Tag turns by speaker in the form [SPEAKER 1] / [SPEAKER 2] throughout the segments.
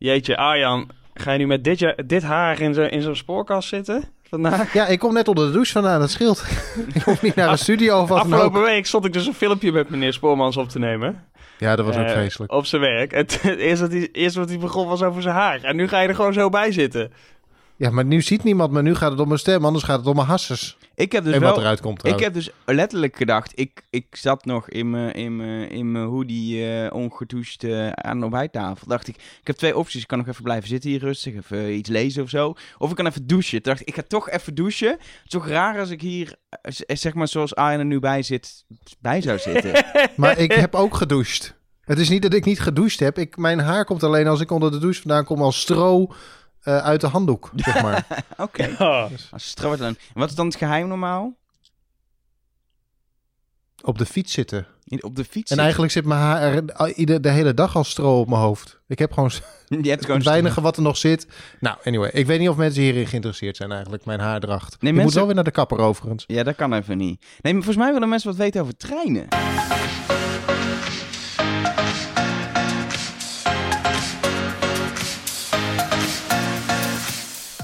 [SPEAKER 1] Jeetje, Arjan, ga je nu met dit, ja- dit haar in zo- in zo'n spoorkast zitten vandaag?
[SPEAKER 2] Ja, ik kom net onder de douche vandaan, dat scheelt. ik hoef niet naar een studio of wat dan ook.
[SPEAKER 1] Afgelopen week stond ik dus een filmpje met meneer Spoormans op te nemen.
[SPEAKER 2] Ja, dat was ook
[SPEAKER 1] Eh,
[SPEAKER 2] vreselijk.
[SPEAKER 1] Op zijn werk. Het eerste hij, eerst wat hij begon was over zijn haar. En nu ga je er gewoon zo bij zitten.
[SPEAKER 2] Ja, maar nu ziet niemand me. Nu gaat het om mijn stem, anders gaat het om mijn hassers.
[SPEAKER 3] Ik heb dus
[SPEAKER 2] en
[SPEAKER 3] wel...
[SPEAKER 2] wat eruit komt
[SPEAKER 3] Ik heb dus letterlijk gedacht, ik, ik zat nog in mijn in mijn- in mijn hoodie eh ongedoucht eh, aan de ontbijttafel. Dacht ik, ik heb twee opties. Ik kan nog even blijven zitten hier rustig, even iets lezen of zo. Of ik kan even douchen. Toen dacht ik, ik ga toch even douchen. Het is toch raar als ik hier, eh, zeg maar zoals Arjen er nu bij zit, bij zou zitten.
[SPEAKER 2] Maar ik heb ook gedoucht. Het is niet dat ik niet gedoucht heb. Ik, mijn haar komt alleen als ik onder de douche vandaan kom als stro eh, uit de handdoek, zeg maar.
[SPEAKER 3] Oké. Aan. En wat is dan het geheim normaal?
[SPEAKER 2] Op de fiets zitten.
[SPEAKER 3] In- Op de fiets
[SPEAKER 2] En
[SPEAKER 3] zitten.
[SPEAKER 2] eigenlijk zit mijn haar al- ieder- de hele dag als stro op mijn hoofd. Ik heb gewoon
[SPEAKER 3] Je hebt gewoon
[SPEAKER 2] het weinige wat er nog zit. Nou, anyway. Ik weet niet of mensen hierin geïnteresseerd zijn eigenlijk. Mijn haardracht.
[SPEAKER 3] Nee,
[SPEAKER 2] ik moet wel weer naar de kapper overigens.
[SPEAKER 3] Ja, dat kan even niet. Nee, maar volgens mij willen mensen wat weten over treinen.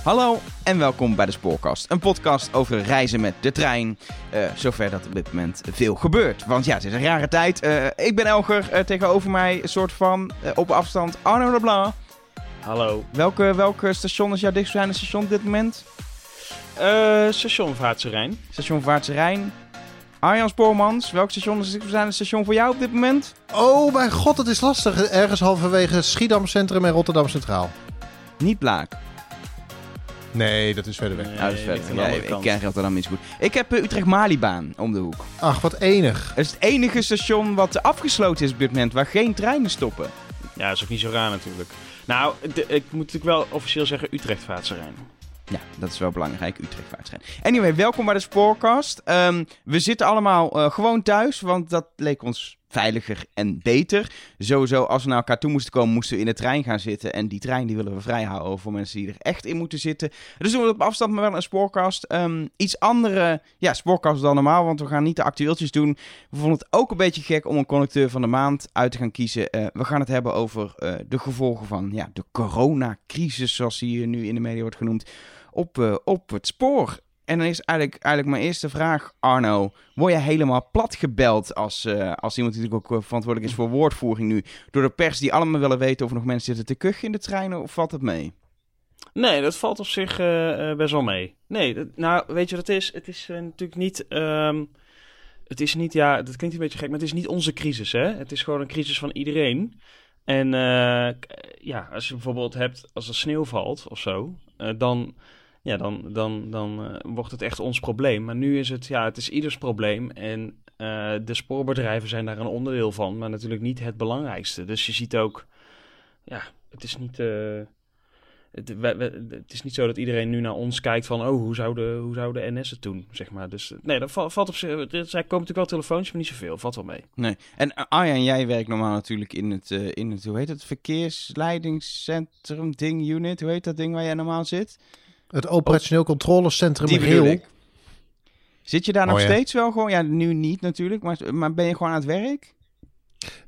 [SPEAKER 3] Hallo en welkom bij de Spoorkast. Een podcast over reizen met de trein. Eh, zover dat op dit moment veel gebeurt. Want ja, het is een rare tijd. Eh, ik ben Elger, eh, tegenover mij een soort van op afstand Arno Leblanc.
[SPEAKER 1] Hallo.
[SPEAKER 3] Welke, welke station is jouw dichtstbijzijnde station op dit moment?
[SPEAKER 1] Eh station Vaartse Rijn.
[SPEAKER 3] Station Vaartse Rijn. Arjan Spoormans, welk station is het station voor jou op dit moment?
[SPEAKER 2] Oh mijn god, het is lastig. Ergens halverwege Schiedam Centrum en Rotterdam Centraal.
[SPEAKER 3] Niet Blaak.
[SPEAKER 2] Nee, dat is verder weg.
[SPEAKER 1] Nee,
[SPEAKER 3] Ja, dat is Ja, ik ken Rotterdam niet zo goed. Ik heb eh, Utrecht Malibaan om de hoek.
[SPEAKER 2] Ach, wat enig.
[SPEAKER 3] Het is het enige station wat afgesloten is op dit moment, waar geen treinen stoppen.
[SPEAKER 1] Ja, dat is ook niet zo raar natuurlijk. Nou, de- ik moet natuurlijk wel officieel zeggen Utrecht Vaartse Rijn.
[SPEAKER 3] Ja, dat is wel belangrijk. Utrecht Vaartschijn. Anyway, welkom bij de Spoorkast. Ehm, we zitten allemaal eh, gewoon thuis, want dat leek ons veiliger en beter. Sowieso, als we naar elkaar toe moesten komen, moesten we in de trein gaan zitten. En die trein die willen we vrij houden voor mensen die er echt in moeten zitten. Dus doen we op afstand maar wel een spoorkast. Ehm, iets andere ja, spoorkast dan normaal, want we gaan niet de actueeltjes doen. We vonden het ook een beetje gek om een conducteur van de maand uit te gaan kiezen. Eh, we gaan het hebben over eh, de gevolgen van ja, de coronacrisis, zoals die nu in de media wordt genoemd, op, eh, op het spoor. En dan is eigenlijk, eigenlijk mijn eerste vraag, Arno. Word je helemaal plat gebeld als, eh, als iemand die natuurlijk ook eh, verantwoordelijk is voor woordvoering nu, door de pers die allemaal willen weten of er nog mensen zitten te kuchen in de treinen, of valt het mee?
[SPEAKER 1] Nee, dat valt op zich eh, best wel mee. Nee, nou, weet je wat het is? Het is natuurlijk niet... ehm, het is niet, ja, dat klinkt een beetje gek, maar het is niet onze crisis, hè? Het is gewoon een crisis van iedereen. En ja, als je bijvoorbeeld hebt, als er sneeuw valt of zo, dan, ja, dan, dan, dan eh, wordt het echt ons probleem. Maar nu is het, ja, het is ieders probleem. En eh, de spoorbedrijven zijn daar een onderdeel van, maar natuurlijk niet het belangrijkste. Dus je ziet ook, ja, het is niet... eh, het, het is niet zo dat iedereen nu naar ons kijkt van, oh, hoe zou de, hoe zou de NS het doen, zeg maar. Dus nee, dat val- valt op zich, er komen natuurlijk wel telefoontjes, maar niet zoveel, valt wel mee.
[SPEAKER 3] Nee. En Arjan, jij werkt normaal natuurlijk in het, in het hoe heet het, verkeersleidingscentrum ding unit. Hoe heet dat ding waar jij normaal zit?
[SPEAKER 2] Het operationeel controlecentrum
[SPEAKER 3] Die bedoel
[SPEAKER 2] Rail.
[SPEAKER 3] ik. Zit je daar
[SPEAKER 2] Oh,
[SPEAKER 3] nog
[SPEAKER 2] ja.
[SPEAKER 3] steeds wel gewoon? Ja, nu niet natuurlijk, maar, maar ben je gewoon aan het werk?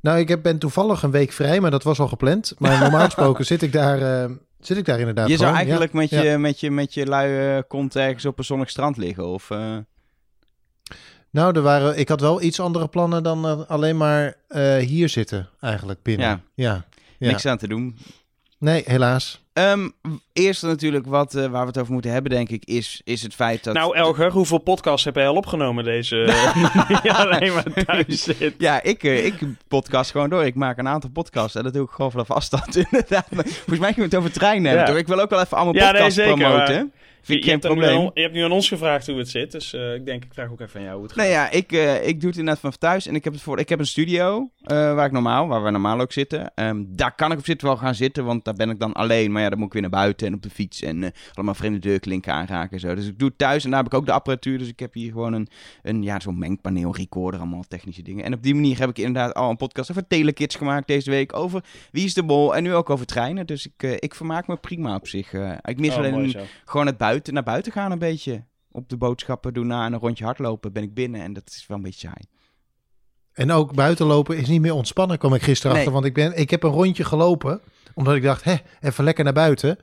[SPEAKER 2] Nou, ik heb, ben toevallig een week vrij, maar dat was al gepland. Maar normaal gesproken zit ik daar, eh, zit ik daar inderdaad
[SPEAKER 3] je zou
[SPEAKER 2] ja.
[SPEAKER 3] eigenlijk met,
[SPEAKER 2] ja.
[SPEAKER 3] je, met, je, met je luie kont ergens op een zonnig strand liggen. Of, eh,
[SPEAKER 2] Nou, er waren, ik had wel iets andere plannen dan eh, alleen maar eh, hier zitten, eigenlijk binnen.
[SPEAKER 3] Ja.
[SPEAKER 2] ja. Ja.
[SPEAKER 3] niks aan te doen.
[SPEAKER 2] Nee, helaas.
[SPEAKER 3] Ehm, eerst natuurlijk wat, eh, waar we het over moeten hebben, denk ik, is, is het feit dat...
[SPEAKER 1] Nou, Elger, hoeveel podcasts heb jij al opgenomen deze... die alleen maar thuis zit?
[SPEAKER 3] Ja, ik, eh, ik podcast gewoon door. Ik maak een aantal podcasts en dat doe ik gewoon vanaf afstand inderdaad. Maar volgens mij kunnen we het over treinen hebben,
[SPEAKER 1] Ja.
[SPEAKER 3] toch? Ik wil ook wel even allemaal
[SPEAKER 1] Ja, nee,
[SPEAKER 3] podcasts
[SPEAKER 1] zeker,
[SPEAKER 3] promoten.
[SPEAKER 1] maar-
[SPEAKER 3] Vind ik
[SPEAKER 1] je,
[SPEAKER 3] geen
[SPEAKER 1] hebt nu aan,
[SPEAKER 3] probleem.
[SPEAKER 1] je hebt nu aan ons gevraagd hoe het zit, dus eh, ik denk, ik vraag ook even aan jou hoe het gaat.
[SPEAKER 3] Nee, ja, ik, eh, ik doe het inderdaad vanaf thuis. En ik heb, het voor, ik heb een studio eh, waar ik normaal, waar we normaal ook zitten. Ehm, daar kan ik op zitten wel gaan zitten, want daar ben ik dan alleen. Maar ja, dan moet ik weer naar buiten en op de fiets en allemaal vreemde deurklinken aanraken en zo. Dus ik doe het thuis en daar heb ik ook de apparatuur. Dus ik heb hier gewoon een, een ja, zo'n mengpaneel, recorder, allemaal technische dingen. En op die manier heb ik inderdaad al een podcast over telekids gemaakt deze week. Over Wie is de Mol en nu ook over treinen. Dus ik, ik vermaak me prima op zich. ik mis
[SPEAKER 1] Oh,
[SPEAKER 3] alleen gewoon het buiten, naar buiten gaan een beetje. Op de boodschappen doen na en een rondje hardlopen ben ik binnen. En dat is wel een beetje saai.
[SPEAKER 2] En ook buiten lopen is niet meer ontspannen, kwam ik gisteren
[SPEAKER 3] Nee.
[SPEAKER 2] achter. Want ik, ben, ik heb een rondje gelopen Omdat ik dacht, hè, even lekker naar buiten.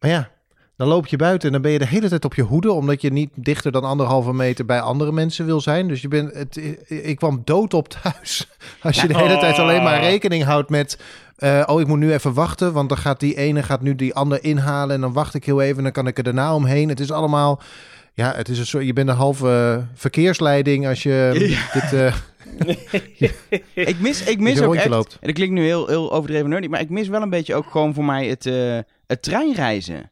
[SPEAKER 2] Maar ja, dan loop je buiten en dan ben je de hele tijd op je hoede. Omdat je niet dichter dan anderhalve meter bij andere mensen wil zijn. Dus je bent, het, ik kwam dood op thuis. Als je de hele tijd alleen maar rekening houdt met... eh, oh, ik moet nu even wachten, want dan gaat die ene gaat nu die ander inhalen. En dan wacht ik heel even en dan kan ik er daarna omheen. Het is allemaal... Ja, het is een soort, je bent een halve verkeersleiding als je
[SPEAKER 3] Ja.
[SPEAKER 2] dit... eh,
[SPEAKER 3] Ik mis, ik mis ook
[SPEAKER 2] rondje
[SPEAKER 3] echt,
[SPEAKER 2] loopt.
[SPEAKER 3] en dat klinkt nu heel, heel overdreven nerdy, maar ik mis wel een beetje ook gewoon voor mij het, eh, het treinreizen.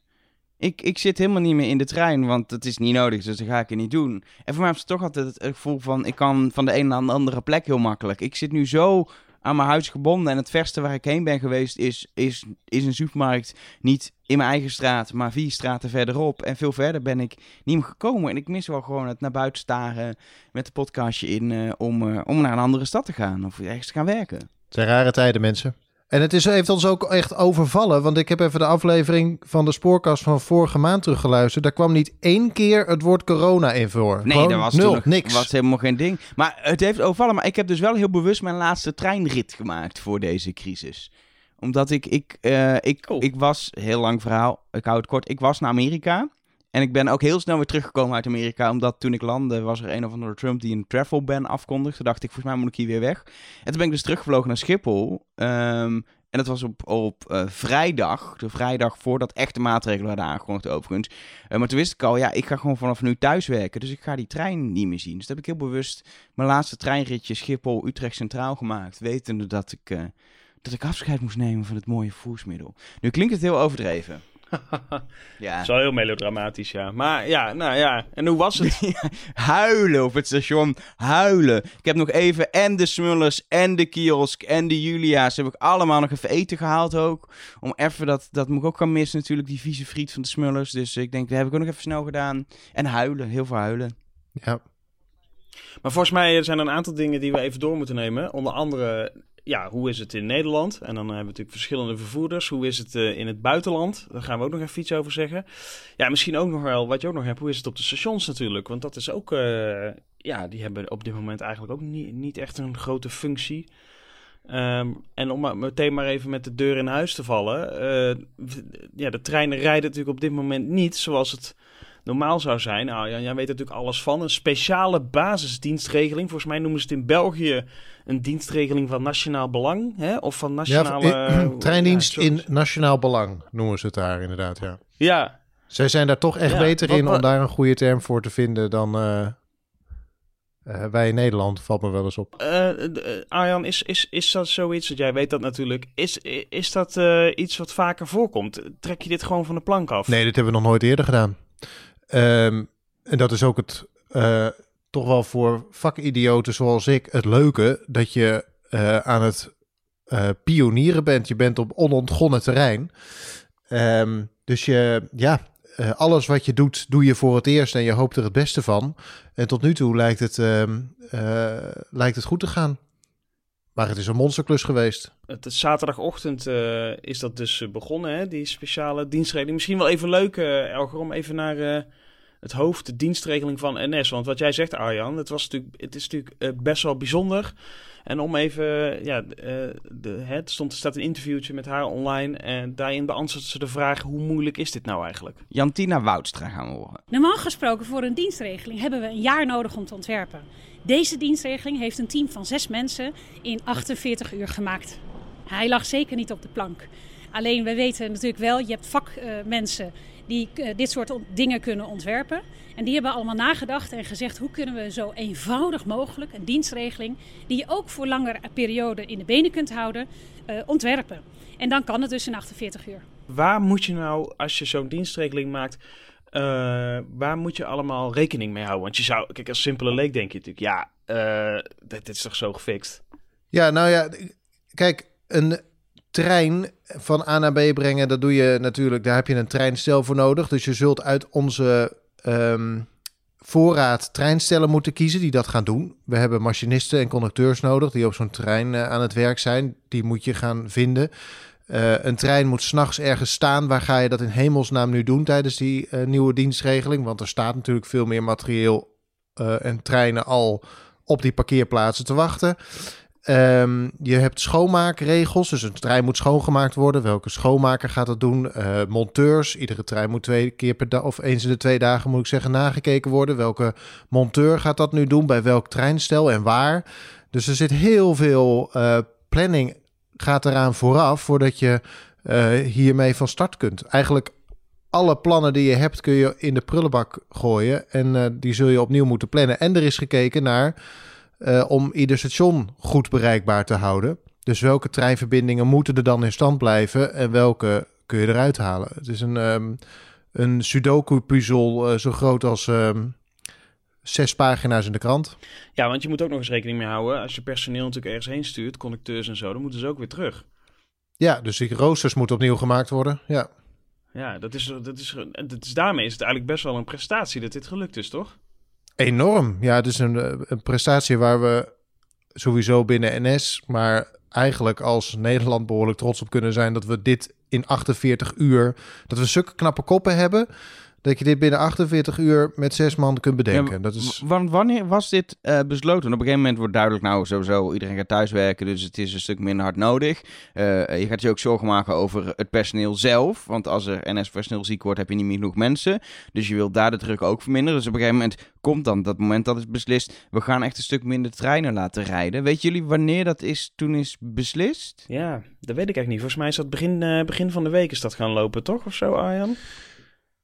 [SPEAKER 3] Ik, ik zit helemaal niet meer in de trein, want het is niet nodig, dus dat ga ik er niet doen. En voor mij is het toch altijd het gevoel van, ik kan van de ene naar de andere plek heel makkelijk. Ik zit nu zo aan mijn huis gebonden en het verste waar ik heen ben geweest is, is, is een supermarkt. Niet in mijn eigen straat, maar vier straten verderop. En veel verder ben ik niet meer gekomen. En ik mis wel gewoon het naar buiten staren met een podcastje in eh, om, eh, om naar een andere stad te gaan of ergens te gaan werken.
[SPEAKER 2] Het zijn rare tijden, mensen. En het is, heeft ons ook echt overvallen. Want ik heb even de aflevering van de spoorkast van vorige maand teruggeluisterd. Daar kwam niet één keer het woord corona in voor.
[SPEAKER 3] Nee,
[SPEAKER 2] Gewoon
[SPEAKER 3] dat was
[SPEAKER 2] nul,
[SPEAKER 3] toen nog,
[SPEAKER 2] niks.
[SPEAKER 3] was helemaal geen ding. Maar het heeft overvallen. Maar ik heb dus wel heel bewust mijn laatste treinrit gemaakt voor deze crisis. Omdat ik, ik, eh, ik,
[SPEAKER 1] Oh.
[SPEAKER 3] ik was, heel lang verhaal, ik hou het kort, ik was naar Amerika. En ik ben ook heel snel weer teruggekomen uit Amerika. Omdat toen ik landde, was er een of andere Trump die een travel ban afkondigde. Toen dacht ik, volgens mij moet ik hier weer weg. En toen ben ik dus teruggevlogen naar Schiphol. Ehm, en dat was op, op eh, vrijdag. De vrijdag voordat echte maatregelen werden aangekondigd overigens. Eh, maar toen wist ik al, ja, ik ga gewoon vanaf nu thuis werken. Dus ik ga die trein niet meer zien. Dus toen heb ik heel bewust mijn laatste treinritje Schiphol-Utrecht Centraal gemaakt. Wetende dat ik, eh, dat ik afscheid moest nemen van het mooie vervoersmiddel. Nu klinkt het heel overdreven. Ja.
[SPEAKER 1] Dat is wel heel melodramatisch, ja. Maar ja, nou ja. En hoe was het?
[SPEAKER 3] huilen op het station. Huilen. Ik heb nog even en de Smullers en de kiosk en de Julia's. Heb ik allemaal nog even eten gehaald ook. Om even dat, dat moet ik ook gaan missen natuurlijk. Die vieze friet van de Smullers. Dus ik denk, dat heb ik ook nog even snel gedaan. En huilen. Heel veel huilen.
[SPEAKER 2] Ja.
[SPEAKER 1] Maar volgens mij zijn er een aantal dingen die we even door moeten nemen. Onder andere, ja, hoe is het in Nederland? En dan hebben we natuurlijk verschillende vervoerders. Hoe is het eh, in het buitenland? Daar gaan we ook nog even iets over zeggen. Ja, misschien ook nog wel, wat je ook nog hebt, hoe is het op de stations natuurlijk? Want dat is ook, eh, ja, die hebben op dit moment eigenlijk ook niet, echt een grote functie. Ehm, en om meteen maar even met de deur in huis te vallen. eh, ja, de treinen rijden natuurlijk op dit moment niet zoals het normaal zou zijn. Nou, Jan, jij weet er natuurlijk alles van. Een speciale basisdienstregeling. Volgens mij noemen ze het in België een dienstregeling van nationaal belang. Hè? Of van
[SPEAKER 2] Ja,
[SPEAKER 1] nationale...
[SPEAKER 2] in- treindienst
[SPEAKER 1] ja,
[SPEAKER 2] in nationaal belang noemen ze het daar inderdaad, ja.
[SPEAKER 1] Ja,
[SPEAKER 2] Zij zijn daar toch echt
[SPEAKER 1] Ja,
[SPEAKER 2] beter
[SPEAKER 1] wat-
[SPEAKER 2] in om daar een goede term voor te vinden dan eh, wij in Nederland, valt me wel eens op.
[SPEAKER 1] Eh, Arjan, is, is, is dat zoiets, want jij weet dat natuurlijk, is, is dat iets wat vaker voorkomt? Trek je dit gewoon van de plank af?
[SPEAKER 2] Nee, dit hebben we nog nooit eerder gedaan. Ehm, en dat is ook het, eh, toch wel voor vakidioten zoals ik, het leuke dat je eh, aan het eh, pionieren bent. Je bent op onontgonnen terrein. Ehm, dus je, ja, alles wat je doet, doe je voor het eerst en je hoopt er het beste van. En tot nu toe lijkt het, ehm, eh, lijkt het goed te gaan. Maar het is een monsterklus geweest.
[SPEAKER 1] Het is zaterdagochtend eh, is dat dus eh, begonnen, hè, die speciale dienstregeling. Misschien wel even leuk, eh Elger, om even naar eh, het hoofd, de dienstregeling van NS. Want wat jij zegt, Arjan, het, was natuurlijk, het is natuurlijk eh, best wel bijzonder. En om even, ja, eh, de, hè, er stond, er staat een interviewtje met haar online. En daarin beantwoordt ze de vraag, hoe moeilijk is dit nou eigenlijk?
[SPEAKER 3] Jantina Woudstra gaan we horen.
[SPEAKER 4] Normaal gesproken voor een dienstregeling hebben we een jaar nodig om te ontwerpen. Deze dienstregeling heeft een team van zes mensen in 48 uur gemaakt. Hij lag zeker niet op de plank. Alleen we weten natuurlijk wel, je hebt vakmensen die eh, dit soort dingen kunnen ontwerpen. En die hebben allemaal nagedacht en gezegd hoe kunnen we zo eenvoudig mogelijk een dienstregeling die je ook voor langere perioden in de benen kunt houden, eh, ontwerpen. En dan kan het dus in 48 uur.
[SPEAKER 1] Waar moet je nou, als je zo'n dienstregeling maakt, eh, waar moet je allemaal rekening mee houden? Want je zou, kijk, als simpele leek denk je natuurlijk, ja, dit, dit is toch zo gefixt?
[SPEAKER 2] Ja, nou ja, kijk, een trein van A naar B brengen, dat doe je natuurlijk, daar heb je een treinstel voor nodig. Dus je zult uit onze ehm, voorraad treinstellen moeten kiezen die dat gaan doen. We hebben machinisten en conducteurs nodig die op zo'n trein eh, aan het werk zijn. Die moet je gaan vinden. Eh, een trein moet s'nachts ergens staan. Waar ga je dat in hemelsnaam nu doen tijdens die eh, nieuwe dienstregeling? Want er staat natuurlijk veel meer materieel eh, en treinen al op die parkeerplaatsen te wachten. Ehm, je hebt schoonmaakregels, dus een trein moet schoongemaakt worden. Welke schoonmaker gaat dat doen? Monteurs, iedere trein moet twee keer per dag, of eens in de twee dagen moet ik zeggen, nagekeken worden. Welke monteur gaat dat nu doen? Bij welk treinstel en waar? Dus er zit heel veel uh, planning gaat eraan vooraf voordat je uh, hiermee van start kunt. Eigenlijk alle plannen die je hebt kun je in de prullenbak gooien en uh, die zul je opnieuw moeten plannen. En er is gekeken naar uh, om ieder station goed bereikbaar te houden. Dus welke treinverbindingen moeten er dan in stand blijven en welke kun je eruit halen? Het is een, um, een Sudoku-puzzel zo groot als um, zes pagina's in de krant.
[SPEAKER 1] Ja, want je moet ook nog eens rekening mee houden. Als je personeel natuurlijk ergens heen stuurt, conducteurs en zo, dan moeten ze ook weer terug.
[SPEAKER 2] Ja, dus die roosters moeten opnieuw gemaakt worden. Ja,
[SPEAKER 1] ja dat, is, dat, is, dat is, daarmee is het eigenlijk best wel een prestatie dat dit gelukt is, toch?
[SPEAKER 2] Enorm. Ja, het is een, een prestatie waar we sowieso binnen NS, maar eigenlijk als Nederland behoorlijk trots op kunnen zijn dat we dit in 48 uur, dat we zulke knappe koppen hebben, dat je dit binnen 48 uur met zes man kunt bedenken. Ja, dat is...
[SPEAKER 3] Want wanneer was dit uh, besloten? Op een gegeven moment wordt duidelijk, nou sowieso, iedereen gaat thuiswerken, dus het is een stuk minder hard nodig. Uh, je gaat je ook zorgen maken over het personeel zelf, want als er NS-personeel ziek wordt, heb je niet meer genoeg mensen. Dus je wilt daar de druk ook verminderen. Dus op een gegeven moment komt dan dat moment dat is beslist, we gaan echt een stuk minder treinen laten rijden. Weet jullie wanneer dat is, toen is beslist?
[SPEAKER 1] Ja, dat weet ik eigenlijk niet. Volgens mij is dat begin, uh, begin van de week is dat gaan lopen, toch? Of zo, Arjan?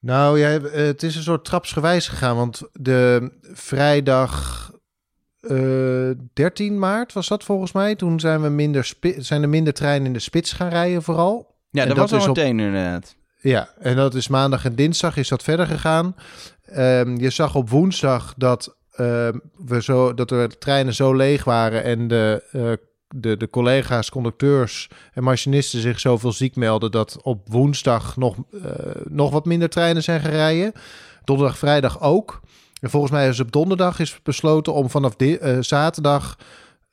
[SPEAKER 2] Nou ja, het is een soort trapsgewijs gegaan. Want de vrijdag uh, 13 maart was dat volgens mij. Toen zijn, we minder zijn er minder treinen in de spits gaan rijden vooral.
[SPEAKER 3] Ja, dat, dat was al meteen op... inderdaad.
[SPEAKER 2] Ja, en dat is maandag en dinsdag is dat verder gegaan. Um, je zag op woensdag dat, uh, we zo, dat de treinen zo leeg waren en de uh, de, de collega's, conducteurs en machinisten zich zoveel ziek melden dat op woensdag nog, uh, nog wat minder treinen zijn gereden. Donderdag, vrijdag ook. En volgens mij is op donderdag is besloten om vanaf de, uh, zaterdag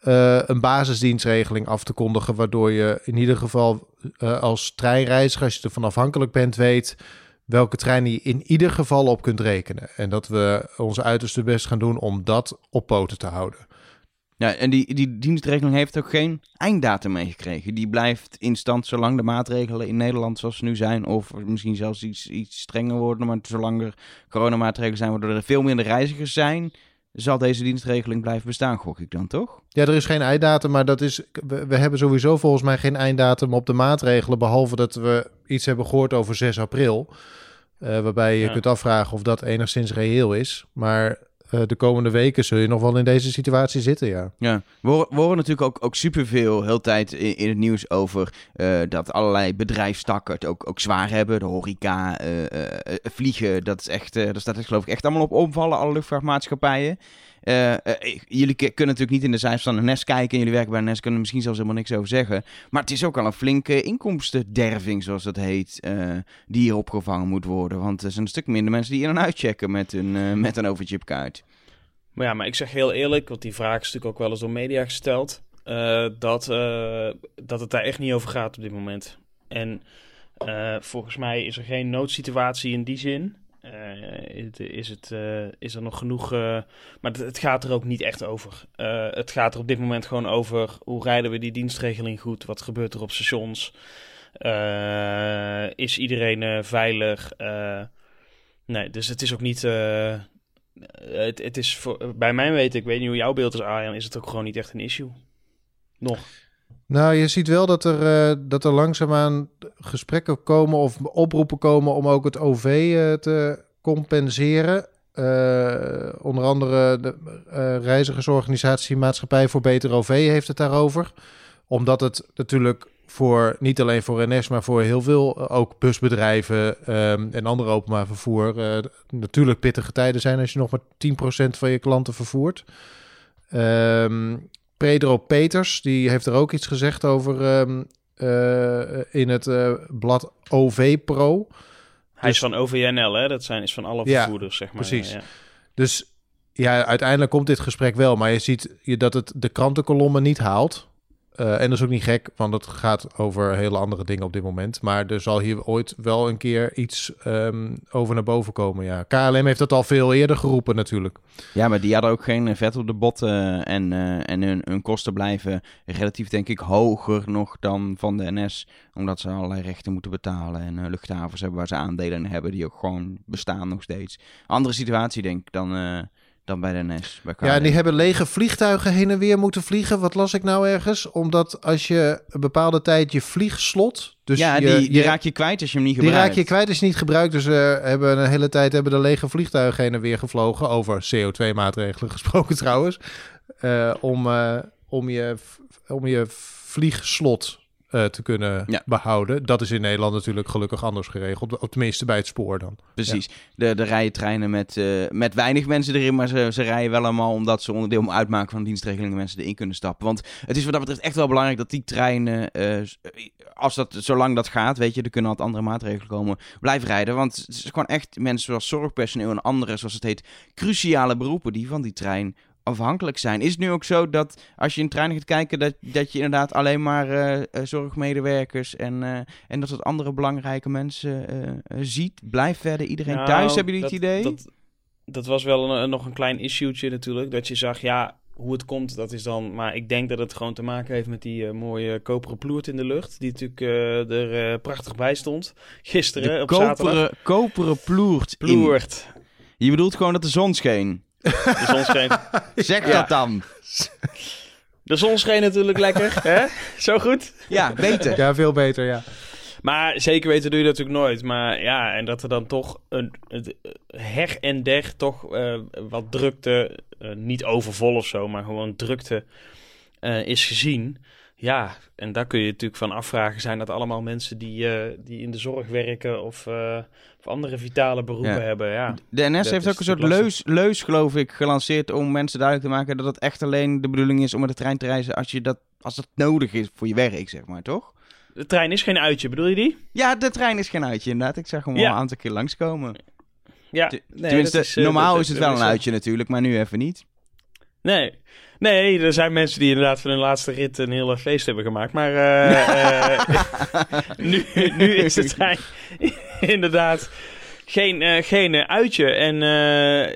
[SPEAKER 2] uh, een basisdienstregeling af te kondigen. Waardoor je in ieder geval als treinreiziger, als je ervan afhankelijk bent, weet welke trein je in ieder geval op kunt rekenen. En dat we onze uiterste best gaan doen om dat op poten te houden.
[SPEAKER 3] Ja, en die, die dienstregeling heeft ook geen einddatum meegekregen. Die blijft in stand zolang de maatregelen in Nederland zoals ze nu zijn, of misschien zelfs iets, iets strenger worden. Maar zolang er coronamaatregelen zijn, waardoor er veel minder reizigers zijn, zal deze dienstregeling blijven bestaan, gok ik dan toch?
[SPEAKER 2] Ja, er is geen einddatum, maar dat is, we, we hebben sowieso volgens mij geen einddatum op de maatregelen, behalve dat we iets hebben gehoord over 6 april. Uh, waarbij je ja. kunt afvragen of dat enigszins reëel is. Maar de komende weken zul je nog wel in deze situatie zitten, ja.
[SPEAKER 3] Ja, we horen, natuurlijk ook, ook superveel heel tijd in, het nieuws over uh, dat allerlei bedrijfstakken het ook, ook zwaar hebben. De horeca, uh, vliegen, dat is echt, daar staat het geloof ik echt allemaal op omvallen, alle luchtvaartmaatschappijen. Jullie kunnen natuurlijk niet in de cijfers van de NES kijken. En jullie werken bij NES kunnen misschien zelfs helemaal niks over zeggen. Maar het is ook al een flinke inkomstenderving, zoals dat heet, die hier opgevangen moet worden. Want er zijn een stuk minder mensen die in en uitchecken met een, met een overchipkaart.
[SPEAKER 1] Maar ja, maar ik zeg heel eerlijk, want die vraag is natuurlijk ook wel eens door media gesteld, dat, dat het daar echt niet over gaat op dit moment. En volgens mij is er geen noodsituatie in die zin. Is, het, is er nog genoeg. maar het, gaat er ook niet echt over. het gaat er op dit moment gewoon over hoe rijden we die dienstregeling goed? Wat gebeurt er op stations? is iedereen veilig? nee, dus het is ook niet het, het is voor, bij mij weten, ik weet niet hoe jouw beeld is, Arjan, is het ook gewoon niet echt een issue. Nog.
[SPEAKER 2] Nou, je ziet wel dat er, uh, dat er langzaamaan gesprekken komen of oproepen komen om ook het OV uh, te compenseren. Uh, onder andere de reizigersorganisatie Maatschappij voor Beter OV heeft het daarover. Omdat het natuurlijk voor niet alleen voor NS, maar voor heel veel eh, ook busbedrijven um, en andere openbaar vervoer natuurlijk pittige tijden zijn als je nog maar 10% van je klanten vervoert. Um, Pedro Peters, die heeft er ook iets gezegd over um, uh, in het blad OV Pro.
[SPEAKER 1] Hij dus, is van OVNL, hè? Dat zijn, is van alle vervoerders,
[SPEAKER 2] ja,
[SPEAKER 1] zeg maar.
[SPEAKER 2] Precies. Ja, ja. Dus ja, uiteindelijk komt dit gesprek wel, maar je ziet dat het de krantenkolommen niet haalt. Eh, en dat is ook niet gek, want het gaat over hele andere dingen op dit moment. Maar er zal hier ooit wel een keer iets ehm, over naar boven komen. Ja. KLM heeft dat al veel eerder geroepen natuurlijk.
[SPEAKER 3] Ja, maar die hadden ook geen vet op de botten. En, eh, en hun, hun kosten blijven relatief, denk ik, hoger nog dan van de NS. Omdat ze allerlei rechten moeten betalen. En eh, luchthavens hebben waar ze aandelen in hebben, die ook gewoon bestaan nog steeds. Andere situatie, denk ik, dan, dan bij de NS. Bij
[SPEAKER 2] Ja, en die hebben lege vliegtuigen heen en weer moeten vliegen. Wat las ik nou ergens? Omdat als je een bepaalde tijd je vliegslot... Dus
[SPEAKER 3] ja,
[SPEAKER 2] je,
[SPEAKER 3] die, die
[SPEAKER 2] je-
[SPEAKER 3] raak je kwijt als je hem niet
[SPEAKER 2] die
[SPEAKER 3] gebruikt.
[SPEAKER 2] raak je kwijt als je niet gebruikt. Dus we hebben een hele tijd hebben de lege vliegtuigen heen en weer gevlogen. Over CO2-maatregelen gesproken trouwens. Eh, om, eh, om, je, om je vliegslot eh, te kunnen
[SPEAKER 3] Ja.
[SPEAKER 2] behouden. Dat is in Nederland natuurlijk gelukkig anders geregeld. Of tenminste bij het spoor dan.
[SPEAKER 3] Precies. De, de rijden treinen met, eh, met weinig mensen erin, maar ze, ze rijden wel allemaal omdat ze onderdeel uitmaken van de dienstregelingen mensen erin kunnen stappen. Want het is wat dat betreft echt wel belangrijk dat die treinen, eh, als dat, zolang dat gaat, weet je, er kunnen altijd andere maatregelen komen, blijven rijden. Want het is gewoon echt mensen zoals zorgpersoneel en andere, zoals het heet, cruciale beroepen die van die trein afhankelijk zijn. Is het nu ook zo dat als je in treinen gaat kijken, dat, dat je inderdaad alleen maar eh, eh, zorgmedewerkers en, eh, en dat het andere belangrijke mensen ziet? Blijft verder iedereen
[SPEAKER 1] Nou,
[SPEAKER 3] thuis? Hebben jullie het idee?
[SPEAKER 1] Dat, dat was wel een, nog een klein issue'tje natuurlijk. Dat je zag, ja, hoe het komt, dat is dan... Maar ik denk dat het gewoon te maken heeft met die mooie koperen ploert in de lucht. Die natuurlijk er prachtig bij stond. Gisteren
[SPEAKER 3] de
[SPEAKER 1] op zaterdag.
[SPEAKER 3] koperen, koperen ploert. in.
[SPEAKER 1] Ploert.
[SPEAKER 3] Je bedoelt gewoon dat de zon scheen.
[SPEAKER 1] De zon scheen,
[SPEAKER 3] Zeg
[SPEAKER 1] Ja.
[SPEAKER 3] dat dan.
[SPEAKER 1] de zon scheen natuurlijk lekker, hè? Zo goed.
[SPEAKER 3] Ja, beter.
[SPEAKER 2] Ja, veel beter, ja.
[SPEAKER 1] Maar zeker weten doe je dat natuurlijk nooit. Maar ja, en dat er dan toch een, het, eh, her en der toch eh, wat drukte, eh, niet overvol of zo, maar gewoon drukte eh, is gezien. Ja, en daar kun je natuurlijk van afvragen, zijn dat allemaal mensen die, eh, die in de zorg werken of, eh, of andere vitale beroepen
[SPEAKER 3] Ja.
[SPEAKER 1] hebben? Ja.
[SPEAKER 3] De NS heeft ook een soort leus, leus, geloof ik, gelanceerd om mensen duidelijk te maken dat het echt alleen de bedoeling is om met de trein te reizen als, je dat, als dat nodig is voor je werk, zeg maar, toch?
[SPEAKER 1] De trein is geen uitje, bedoel je die?
[SPEAKER 3] Ja, de trein is geen uitje, inderdaad. Ik zag hem
[SPEAKER 1] Ja.
[SPEAKER 3] al een aantal keer langskomen.
[SPEAKER 1] Ja, nee,
[SPEAKER 3] Tenminste,
[SPEAKER 1] is, eh,
[SPEAKER 3] normaal is het wel een uitje natuurlijk, maar nu even niet.
[SPEAKER 1] Nee. Nee, er zijn mensen die inderdaad van hun laatste rit een hele feest hebben gemaakt. Maar eh, eh, nu, nu is trein inderdaad geen, eh, geen uitje. En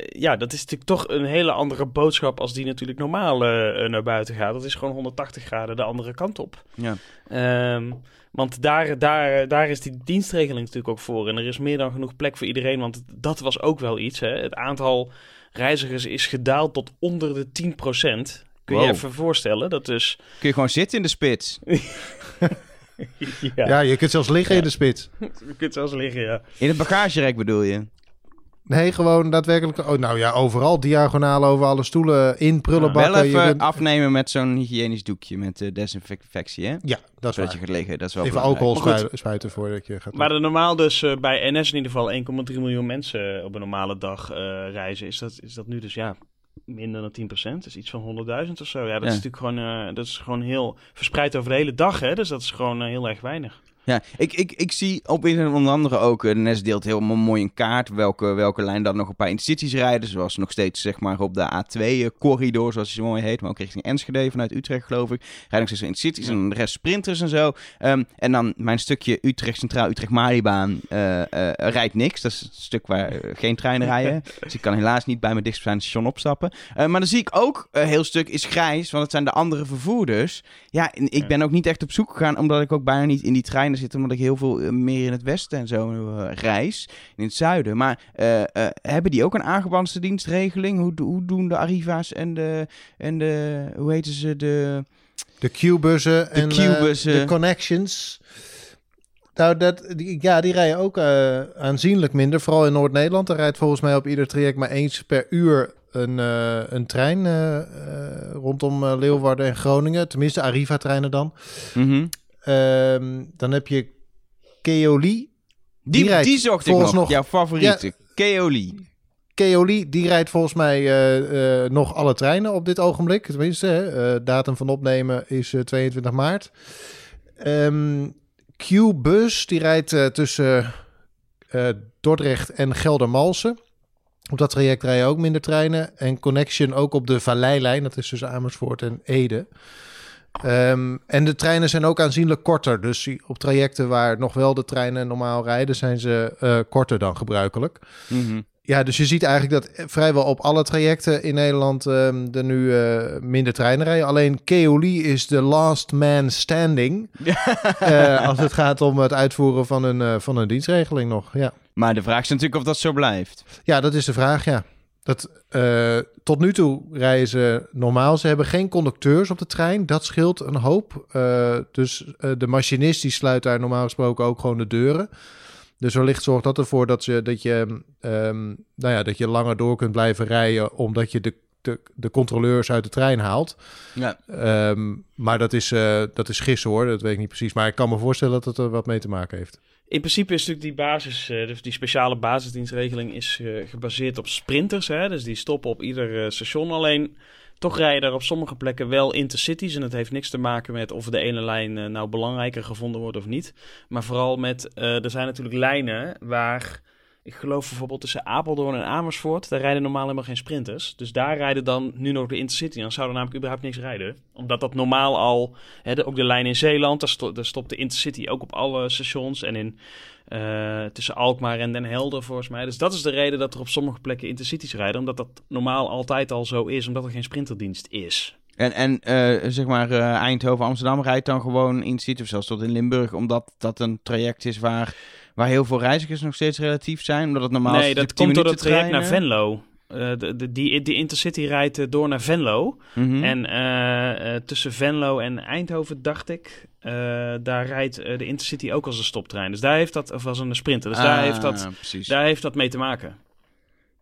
[SPEAKER 1] ja, dat is natuurlijk toch een hele andere boodschap als die natuurlijk normaal naar buiten gaat. Dat is gewoon 180 graden de andere kant op.
[SPEAKER 3] Ja.
[SPEAKER 1] Ehm, want daar, daar, daar is die dienstregeling natuurlijk ook voor. En er is meer dan genoeg plek voor iedereen. Want dat was ook wel iets. Hè? Het aantal reizigers is gedaald tot onder de 10%. Kun je
[SPEAKER 3] Wow.
[SPEAKER 1] even voorstellen? Dat dus...
[SPEAKER 3] Kun je gewoon zitten in de spits.
[SPEAKER 1] ja,
[SPEAKER 2] Ja, je kunt zelfs liggen
[SPEAKER 1] Ja.
[SPEAKER 2] in de spits.
[SPEAKER 1] je kunt zelfs liggen, ja.
[SPEAKER 3] In het bagagerek bedoel je?
[SPEAKER 2] Nee, gewoon daadwerkelijk... Oh, nou ja, overal diagonaal over alle stoelen, in
[SPEAKER 3] Wel
[SPEAKER 2] prullenbakken. je
[SPEAKER 3] even
[SPEAKER 2] kunt-
[SPEAKER 3] afnemen met zo'n hygiënisch doekje met eh, desinfectie, hè?
[SPEAKER 2] Ja, dat is
[SPEAKER 3] Zodat je
[SPEAKER 2] waar.
[SPEAKER 3] gaat liggen, dat is wel
[SPEAKER 2] Even
[SPEAKER 3] belangrijk.
[SPEAKER 2] alcohol spuiten, spuiten voordat je gaat...
[SPEAKER 1] Maar de normaal dus eh, bij NS in ieder geval 1,3 miljoen mensen op een normale dag eh, reizen. Is dat, is dat nu dus ja, minder dan 10%? Dat is iets van 100.000 of zo. Ja, dat
[SPEAKER 3] Ja.
[SPEAKER 1] is natuurlijk gewoon, eh, dat is gewoon heel verspreid over de hele dag. Hè? Dus dat is gewoon eh, heel erg weinig.
[SPEAKER 3] Ja, ik, ik, ik zie op internet onder andere ook, eh, de NS deelt helemaal mooi een kaart welke, welke lijn dan nog een paar intercities rijden. Zoals nog steeds zeg maar op de A2-corridor, zoals die zo mooi heet, maar ook richting Enschede vanuit Utrecht geloof ik. Rijden nog steeds intercities en de rest sprinters en zo. Ehm, en dan mijn stukje Utrecht Centraal, Utrecht-Maribaan eh, eh, rijdt niks. Dat is het stuk waar eh, geen treinen rijden. dus ik kan helaas niet bij mijn dichtstbijzijnde station opstappen. Eh, maar dan zie ik ook, een heel stuk is grijs, want het zijn de andere vervoerders. Ja, en ik ben ook niet echt op zoek gegaan, omdat ik ook bijna niet in die treinen zit, omdat ik heel veel eh, meer in het westen en zo eh, reis, in het zuiden. Maar eh, hebben die ook een aangepaste dienstregeling? Hoe, hoe doen de Arriva's en de, en de, hoe heten ze, de...
[SPEAKER 2] De Q-bussen en
[SPEAKER 3] Q-bussen.
[SPEAKER 2] de connections. Nou, dat, die, ja, die rijden ook aanzienlijk minder. Vooral in Noord-Nederland. Er rijdt volgens mij op ieder traject maar eens per uur een, een trein rondom Leeuwarden en Groningen. Tenminste, Arriva-treinen dan.
[SPEAKER 3] Mhm.
[SPEAKER 2] Ehm, dan heb je Keoli.
[SPEAKER 3] Die, die,
[SPEAKER 2] rijdt
[SPEAKER 3] zocht ik
[SPEAKER 2] volgens
[SPEAKER 3] nog,
[SPEAKER 2] nog-
[SPEAKER 3] jouw favoriete. Keoli.
[SPEAKER 2] Keoli, die rijdt volgens mij eh, eh, nog alle treinen op dit ogenblik. Tenminste, eh, datum van opnemen is eh, 22 maart. Ehm, Q-bus, die rijdt tussen Dordrecht en Geldermalsen. Op dat traject rijden ook minder treinen. En Connection ook op de Valleilijn. Dat is tussen Amersfoort en Ede. Ehm, en de treinen zijn ook aanzienlijk korter. Dus op trajecten waar nog wel de treinen normaal rijden, zijn ze eh, korter dan gebruikelijk.
[SPEAKER 3] Mhm.
[SPEAKER 2] Ja, dus je ziet eigenlijk dat vrijwel op alle trajecten in Nederland ehm, er nu eh, minder treinen rijden. Alleen Keoli is de last man standing eh, als het gaat om het uitvoeren van een, eh, van een dienstregeling nog. Ja.
[SPEAKER 3] Maar de vraag is natuurlijk of dat zo blijft.
[SPEAKER 2] ja, dat is de vraag, ja. Dat, eh, tot nu toe rijden ze normaal. Ze hebben geen conducteurs op de trein. Dat scheelt een hoop. Eh, dus eh, de machinist die sluit daar normaal gesproken ook gewoon de deuren. Dus wellicht zorgt dat ervoor dat je, dat je, ehm, nou ja, dat je langer door kunt blijven rijden... omdat je de, de, de controleurs uit de trein haalt.
[SPEAKER 3] Ja.
[SPEAKER 2] Ehm, maar dat is, dat is gissen hoor, dat weet ik niet precies. Maar ik kan me voorstellen dat het er wat mee te maken heeft.
[SPEAKER 1] In principe is natuurlijk die basis, eh, dus die speciale basisdienstregeling is eh, gebaseerd op sprinters. Hè? Dus die stoppen op ieder eh, station. Alleen toch rijden er op sommige plekken wel intercities. En dat heeft niks te maken met of de ene lijn nou belangrijker gevonden wordt of niet. Maar vooral met, er zijn natuurlijk lijnen waar, ik geloof bijvoorbeeld tussen Apeldoorn en Amersfoort, daar rijden normaal helemaal geen sprinters. Dus daar rijden dan nu nog de intercity. Dan zou er namelijk überhaupt niks rijden. Omdat dat normaal al, hè, de- ook de lijn in Zeeland, daar, sto- daar stopt de intercity ook op alle stations. En in eh, tussen Alkmaar en Den Helder volgens mij. Dus dat is de reden dat er op sommige plekken intercities rijden. Omdat dat normaal altijd al zo is, omdat er geen sprinterdienst is.
[SPEAKER 3] En, en eh, zeg maar eh, Eindhoven, Amsterdam rijdt dan gewoon in City of zelfs tot in Limburg, omdat dat een traject is waar, waar heel veel reizigers nog steeds relatief zijn. Omdat het normaal is
[SPEAKER 1] nee, dat
[SPEAKER 3] natuurlijk 10
[SPEAKER 1] komt door het traject naar. Venlo. Eh, de, de, die, die intercity rijdt eh, door naar Venlo.
[SPEAKER 3] Mhm.
[SPEAKER 1] En eh, tussen Venlo en Eindhoven, dacht ik, daar rijdt de intercity ook als een stoptrein. Dus daar heeft dat, of als een sprinter. Dus daar,
[SPEAKER 3] Ah,
[SPEAKER 1] heeft dat,
[SPEAKER 3] precies.
[SPEAKER 1] daar heeft dat mee te maken.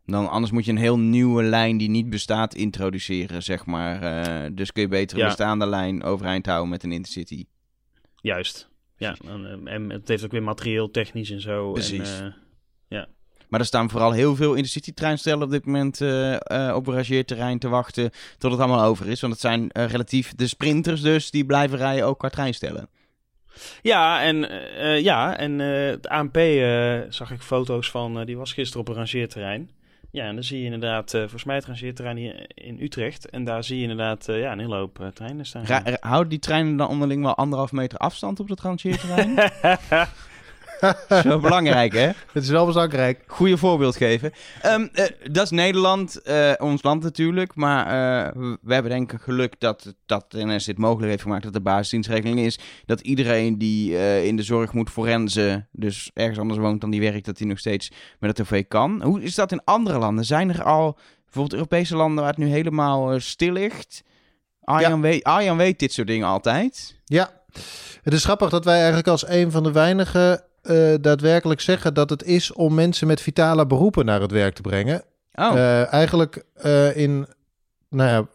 [SPEAKER 3] Dan, anders moet je een heel nieuwe lijn die niet bestaat introduceren, zeg maar. Dus kun je beter een
[SPEAKER 1] Ja.
[SPEAKER 3] bestaande lijn overeind houden met een intercity.
[SPEAKER 1] Juist. Ja, eh, en het heeft ook weer materieel, technisch en zo.
[SPEAKER 3] Precies.
[SPEAKER 1] En, eh,
[SPEAKER 3] Maar er staan vooral heel veel intercity-treinstellen op dit moment eh, eh, op rangeerterrein te wachten tot het allemaal over is. Want het zijn relatief de sprinters dus die blijven rijden ook qua treinstellen.
[SPEAKER 1] Ja, en, ja, en het ANP zag ik foto's van, die was gisteren op een rangeerterrein. Ja, en dan zie je inderdaad, eh volgens mij het rangeerterrein hier in Utrecht. En daar zie je inderdaad eh, ja, een hele hoop eh, treinen staan.
[SPEAKER 3] Ra- ra- houden die treinen dan onderling wel anderhalf meter afstand op het rangeerterrein? Zo belangrijk, hè?
[SPEAKER 2] Het is wel belangrijk.
[SPEAKER 3] Goeie voorbeeld geven. Ehm, eh, dat is Nederland, eh, ons land natuurlijk. Maar eh, we- hebben denk ik geluk dat, dat de NS dit mogelijk heeft gemaakt. Dat de basisdienstregeling is. Dat iedereen die in de zorg moet forensen, dus ergens anders woont dan die werkt, dat hij nog steeds met het OV kan. Hoe is dat in andere landen? Zijn er al bijvoorbeeld Europese landen waar het nu helemaal stil ligt? Arjan, weet, Arjan weet dit soort dingen altijd.
[SPEAKER 2] Ja, het is grappig dat wij eigenlijk als een van de weinigen eh, daadwerkelijk zeggen dat het is om mensen met vitale beroepen naar het werk te brengen.
[SPEAKER 3] Oh,
[SPEAKER 2] Eh, eigenlijk eh, in nou ja,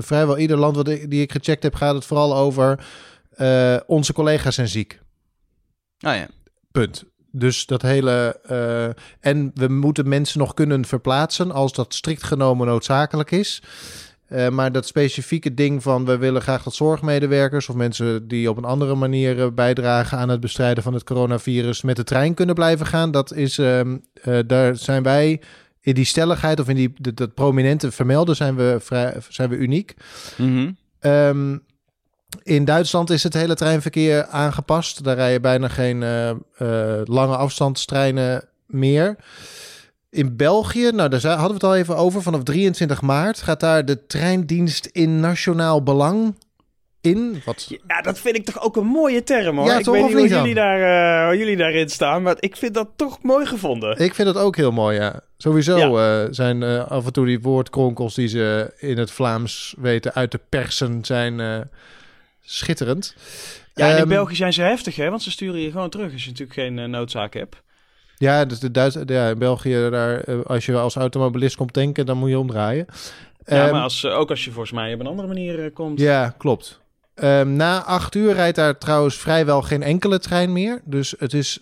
[SPEAKER 2] vrijwel ieder land wat ik, die ik gecheckt heb, gaat het vooral over onze collega's zijn ziek.
[SPEAKER 3] oh ja.
[SPEAKER 2] Punt. Dus dat hele. en we moeten mensen nog kunnen verplaatsen als dat strikt genomen noodzakelijk is. Eh, maar dat specifieke ding van we willen graag dat zorgmedewerkers of mensen die op een andere manier eh, bijdragen aan het bestrijden van het coronavirus met de trein kunnen blijven gaan, dat is, ehm, eh, daar zijn wij in die stelligheid of in die dat, dat prominente vermelden zijn we, vrij, zijn we uniek.
[SPEAKER 3] Mhm.
[SPEAKER 2] Ehm, in Duitsland is het hele treinverkeer aangepast. Daar rijden bijna geen lange afstandstreinen meer. In België, nou daar hadden we het al even over, vanaf 23 maart gaat daar de treindienst in nationaal belang in. Wat,
[SPEAKER 1] Ja, dat vind ik toch ook een mooie term hoor.
[SPEAKER 2] Ja,
[SPEAKER 1] ik
[SPEAKER 2] toch,
[SPEAKER 1] weet niet hoe jullie, daar, hoe jullie daarin staan, maar ik vind dat toch mooi gevonden.
[SPEAKER 2] ik vind dat ook heel mooi, ja. Sowieso eh, zijn eh, af en toe die woordkronkels die ze in het Vlaams weten uit te persen zijn schitterend.
[SPEAKER 1] Ja, en in
[SPEAKER 2] Ehm,
[SPEAKER 1] België zijn ze heftig hè, want ze sturen je gewoon terug als je natuurlijk geen noodzaak hebt.
[SPEAKER 2] Ja, dus de Duits, ja, in België, daar, eh, als je als automobilist komt tanken, dan moet je omdraaien.
[SPEAKER 1] Ja,
[SPEAKER 2] Ehm,
[SPEAKER 1] maar als, eh, ook als je volgens mij op een andere manier eh, komt.
[SPEAKER 2] Ja, klopt. Ehm, na acht uur rijdt daar trouwens vrijwel geen enkele trein meer. Dus het is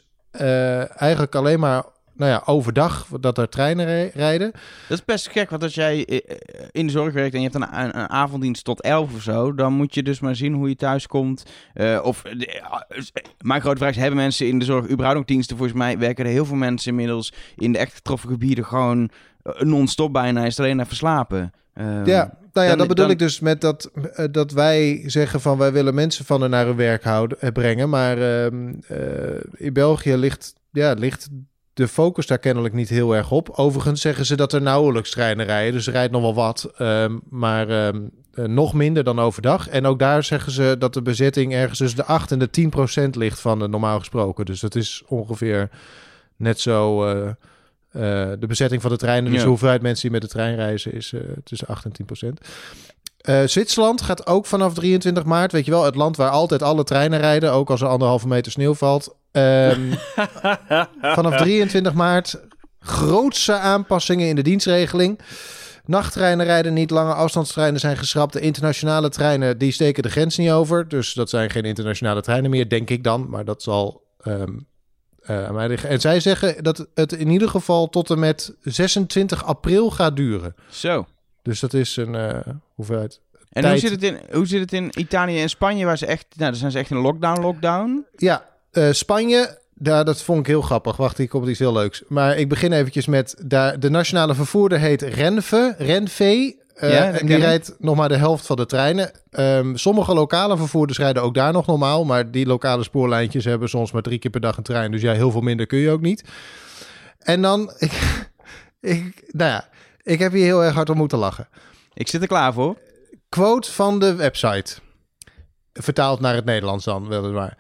[SPEAKER 2] eigenlijk alleen maar nou ja, overdag dat er treinen rij- rijden.
[SPEAKER 3] Dat is best gek, want als jij eh, eh, in de zorg werkt en je hebt een, een, een avonddienst tot 11 of zo, dan moet je dus maar zien hoe je thuis komt. Eh, of, eh, eh, mijn grote vraag is, hebben mensen in de zorg überhaupt nog diensten? Volgens mij werken er heel veel mensen inmiddels in de echt getroffen gebieden gewoon non-stop bijna, is alleen even slapen. Ehm,
[SPEAKER 2] Ja, Nou ja,
[SPEAKER 3] Dan-
[SPEAKER 2] dat bedoel
[SPEAKER 3] dan-
[SPEAKER 2] ik dus met dat, dat wij zeggen van wij willen mensen van en naar hun werk houden, brengen. Maar ehm, eh, in België ligt, ja, ligt de focus daar kennelijk niet heel erg op. Overigens zeggen ze dat er nauwelijks treinen rijden, dus er rijdt nog wel wat. ehm, maar ehm, eh, nog minder dan overdag. En ook daar zeggen ze dat de bezetting ergens tussen de 8 en de 10 procent ligt van de normaal gesproken. Dus dat is ongeveer net zo... eh, eh, de bezetting van de treinen, dus
[SPEAKER 3] Ja.
[SPEAKER 2] de hoeveelheid mensen die met de trein reizen, is tussen 8 en 10 procent. Eh, Zwitserland gaat ook vanaf 23 maart, weet je wel, het land waar altijd alle treinen rijden, ook als er anderhalve meter sneeuw valt. Ehm, vanaf 23 maart grootste aanpassingen in de dienstregeling. Nachttreinen rijden niet, lange afstandstreinen zijn geschrapt. De internationale treinen die steken de grens niet over. Dus dat zijn geen internationale treinen meer, denk ik dan. Maar dat zal ehm, eh, aan mij liggen. En zij zeggen dat het in ieder geval tot en met 26 april gaat duren.
[SPEAKER 3] Zo.
[SPEAKER 2] Dus dat is een eh, hoeveelheid.
[SPEAKER 3] En
[SPEAKER 2] Tijd.
[SPEAKER 3] hoe zit, het in, hoe zit het in Italië en Spanje, waar ze echt... Nou, daar zijn ze echt in lockdown, lockdown.
[SPEAKER 2] Ja, eh, Spanje, daar, dat vond ik heel grappig. Wacht, hier komt iets heel leuks. Maar ik begin eventjes met... Daar, de nationale vervoerder heet Renfe, Renfe. eh,
[SPEAKER 3] Ja,
[SPEAKER 2] en die rijdt nog maar de helft van de treinen. Ehm, sommige lokale vervoerders rijden ook daar nog normaal. Maar die lokale spoorlijntjes hebben soms maar drie keer per dag een trein. Dus ja, heel veel minder kun je ook niet. En dan... Ik, ik, nou ja, ik heb hier heel erg hard om moeten lachen.
[SPEAKER 3] Ik zit er klaar voor.
[SPEAKER 2] Quote van de website. Vertaald naar het Nederlands dan, weliswaar.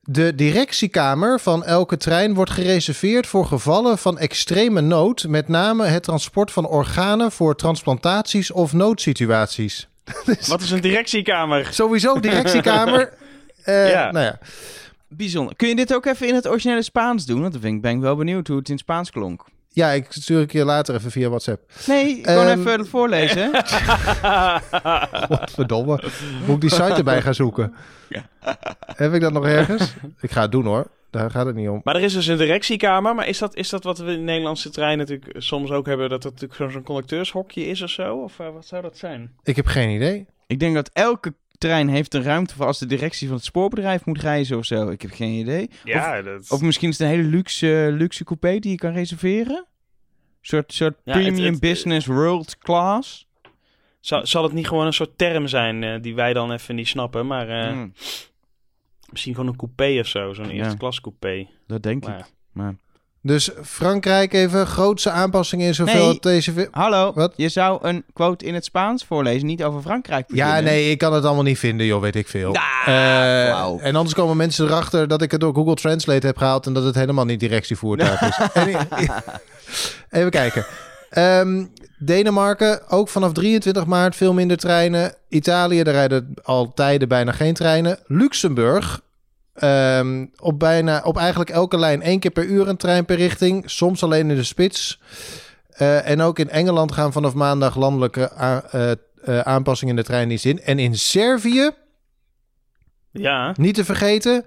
[SPEAKER 2] De directiekamer van elke trein wordt gereserveerd voor gevallen van extreme nood, met name het transport van organen voor transplantaties of noodsituaties.
[SPEAKER 1] Wat is een directiekamer?
[SPEAKER 2] Sowieso directiekamer. Eh,
[SPEAKER 1] Ja.
[SPEAKER 2] Nou ja.
[SPEAKER 3] Bijzonder. Kun je dit ook even in het originele Spaans doen? Want dan vind ik, ben ik wel benieuwd hoe het in Spaans klonk.
[SPEAKER 2] Ja, ik stuur ik je later even via WhatsApp.
[SPEAKER 3] Nee, gewoon
[SPEAKER 2] Ehm,
[SPEAKER 3] even voorlezen.
[SPEAKER 2] Godverdomme. Moet ik die site erbij gaan zoeken? Heb ik dat nog ergens? Ik ga het doen hoor. Daar gaat het niet om.
[SPEAKER 1] Maar er is dus een directiekamer. Maar is dat, is dat wat we in Nederlandse treinen natuurlijk soms ook hebben? Dat het natuurlijk zo'n zo'n conducteurshokje is of zo? Of eh, wat zou dat zijn?
[SPEAKER 2] Ik heb geen idee.
[SPEAKER 3] ik denk dat elke trein heeft een ruimte voor als de directie van het spoorbedrijf moet reizen of zo. Ik heb geen idee.
[SPEAKER 1] Ja, dat...
[SPEAKER 3] Of misschien is het een hele luxe, luxe coupé die je kan reserveren. Een soort, soort
[SPEAKER 1] Ja,
[SPEAKER 3] premium
[SPEAKER 1] het-
[SPEAKER 3] business world class.
[SPEAKER 1] Zal, zal het niet gewoon een soort term zijn eh, die wij dan even niet snappen? Maar eh,
[SPEAKER 3] Hmm,
[SPEAKER 1] misschien gewoon een coupé of zo. Zo'n
[SPEAKER 3] Ja.
[SPEAKER 1] eerste klas coupé.
[SPEAKER 3] dat denk
[SPEAKER 1] Maar-
[SPEAKER 3] ik. Maar...
[SPEAKER 2] Dus Frankrijk even grootste aanpassingen in zoveel
[SPEAKER 3] Nee.
[SPEAKER 2] deze...
[SPEAKER 3] Hallo,
[SPEAKER 2] Wat?
[SPEAKER 3] je zou een quote in het Spaans voorlezen, niet over Frankrijk
[SPEAKER 2] Ja, nee, ik kan het allemaal niet vinden, joh, weet ik veel.
[SPEAKER 3] Ah,
[SPEAKER 2] Eh,
[SPEAKER 3] flauw.
[SPEAKER 2] en anders komen mensen erachter dat ik het door Google Translate heb gehaald en dat het helemaal niet directievoertuig is. En- even kijken. Ehm, Denemarken, ook vanaf 23 maart veel minder treinen. Italië, daar rijden al tijden bijna geen treinen. Luxemburg, ehm, op, bijna, op eigenlijk elke lijn één keer per uur een trein per richting. Soms alleen in de spits. Eh, en ook in Engeland gaan vanaf maandag landelijke a- eh, eh, aanpassingen in de treindienst in. En in Servië,
[SPEAKER 1] Ja,
[SPEAKER 2] niet te vergeten,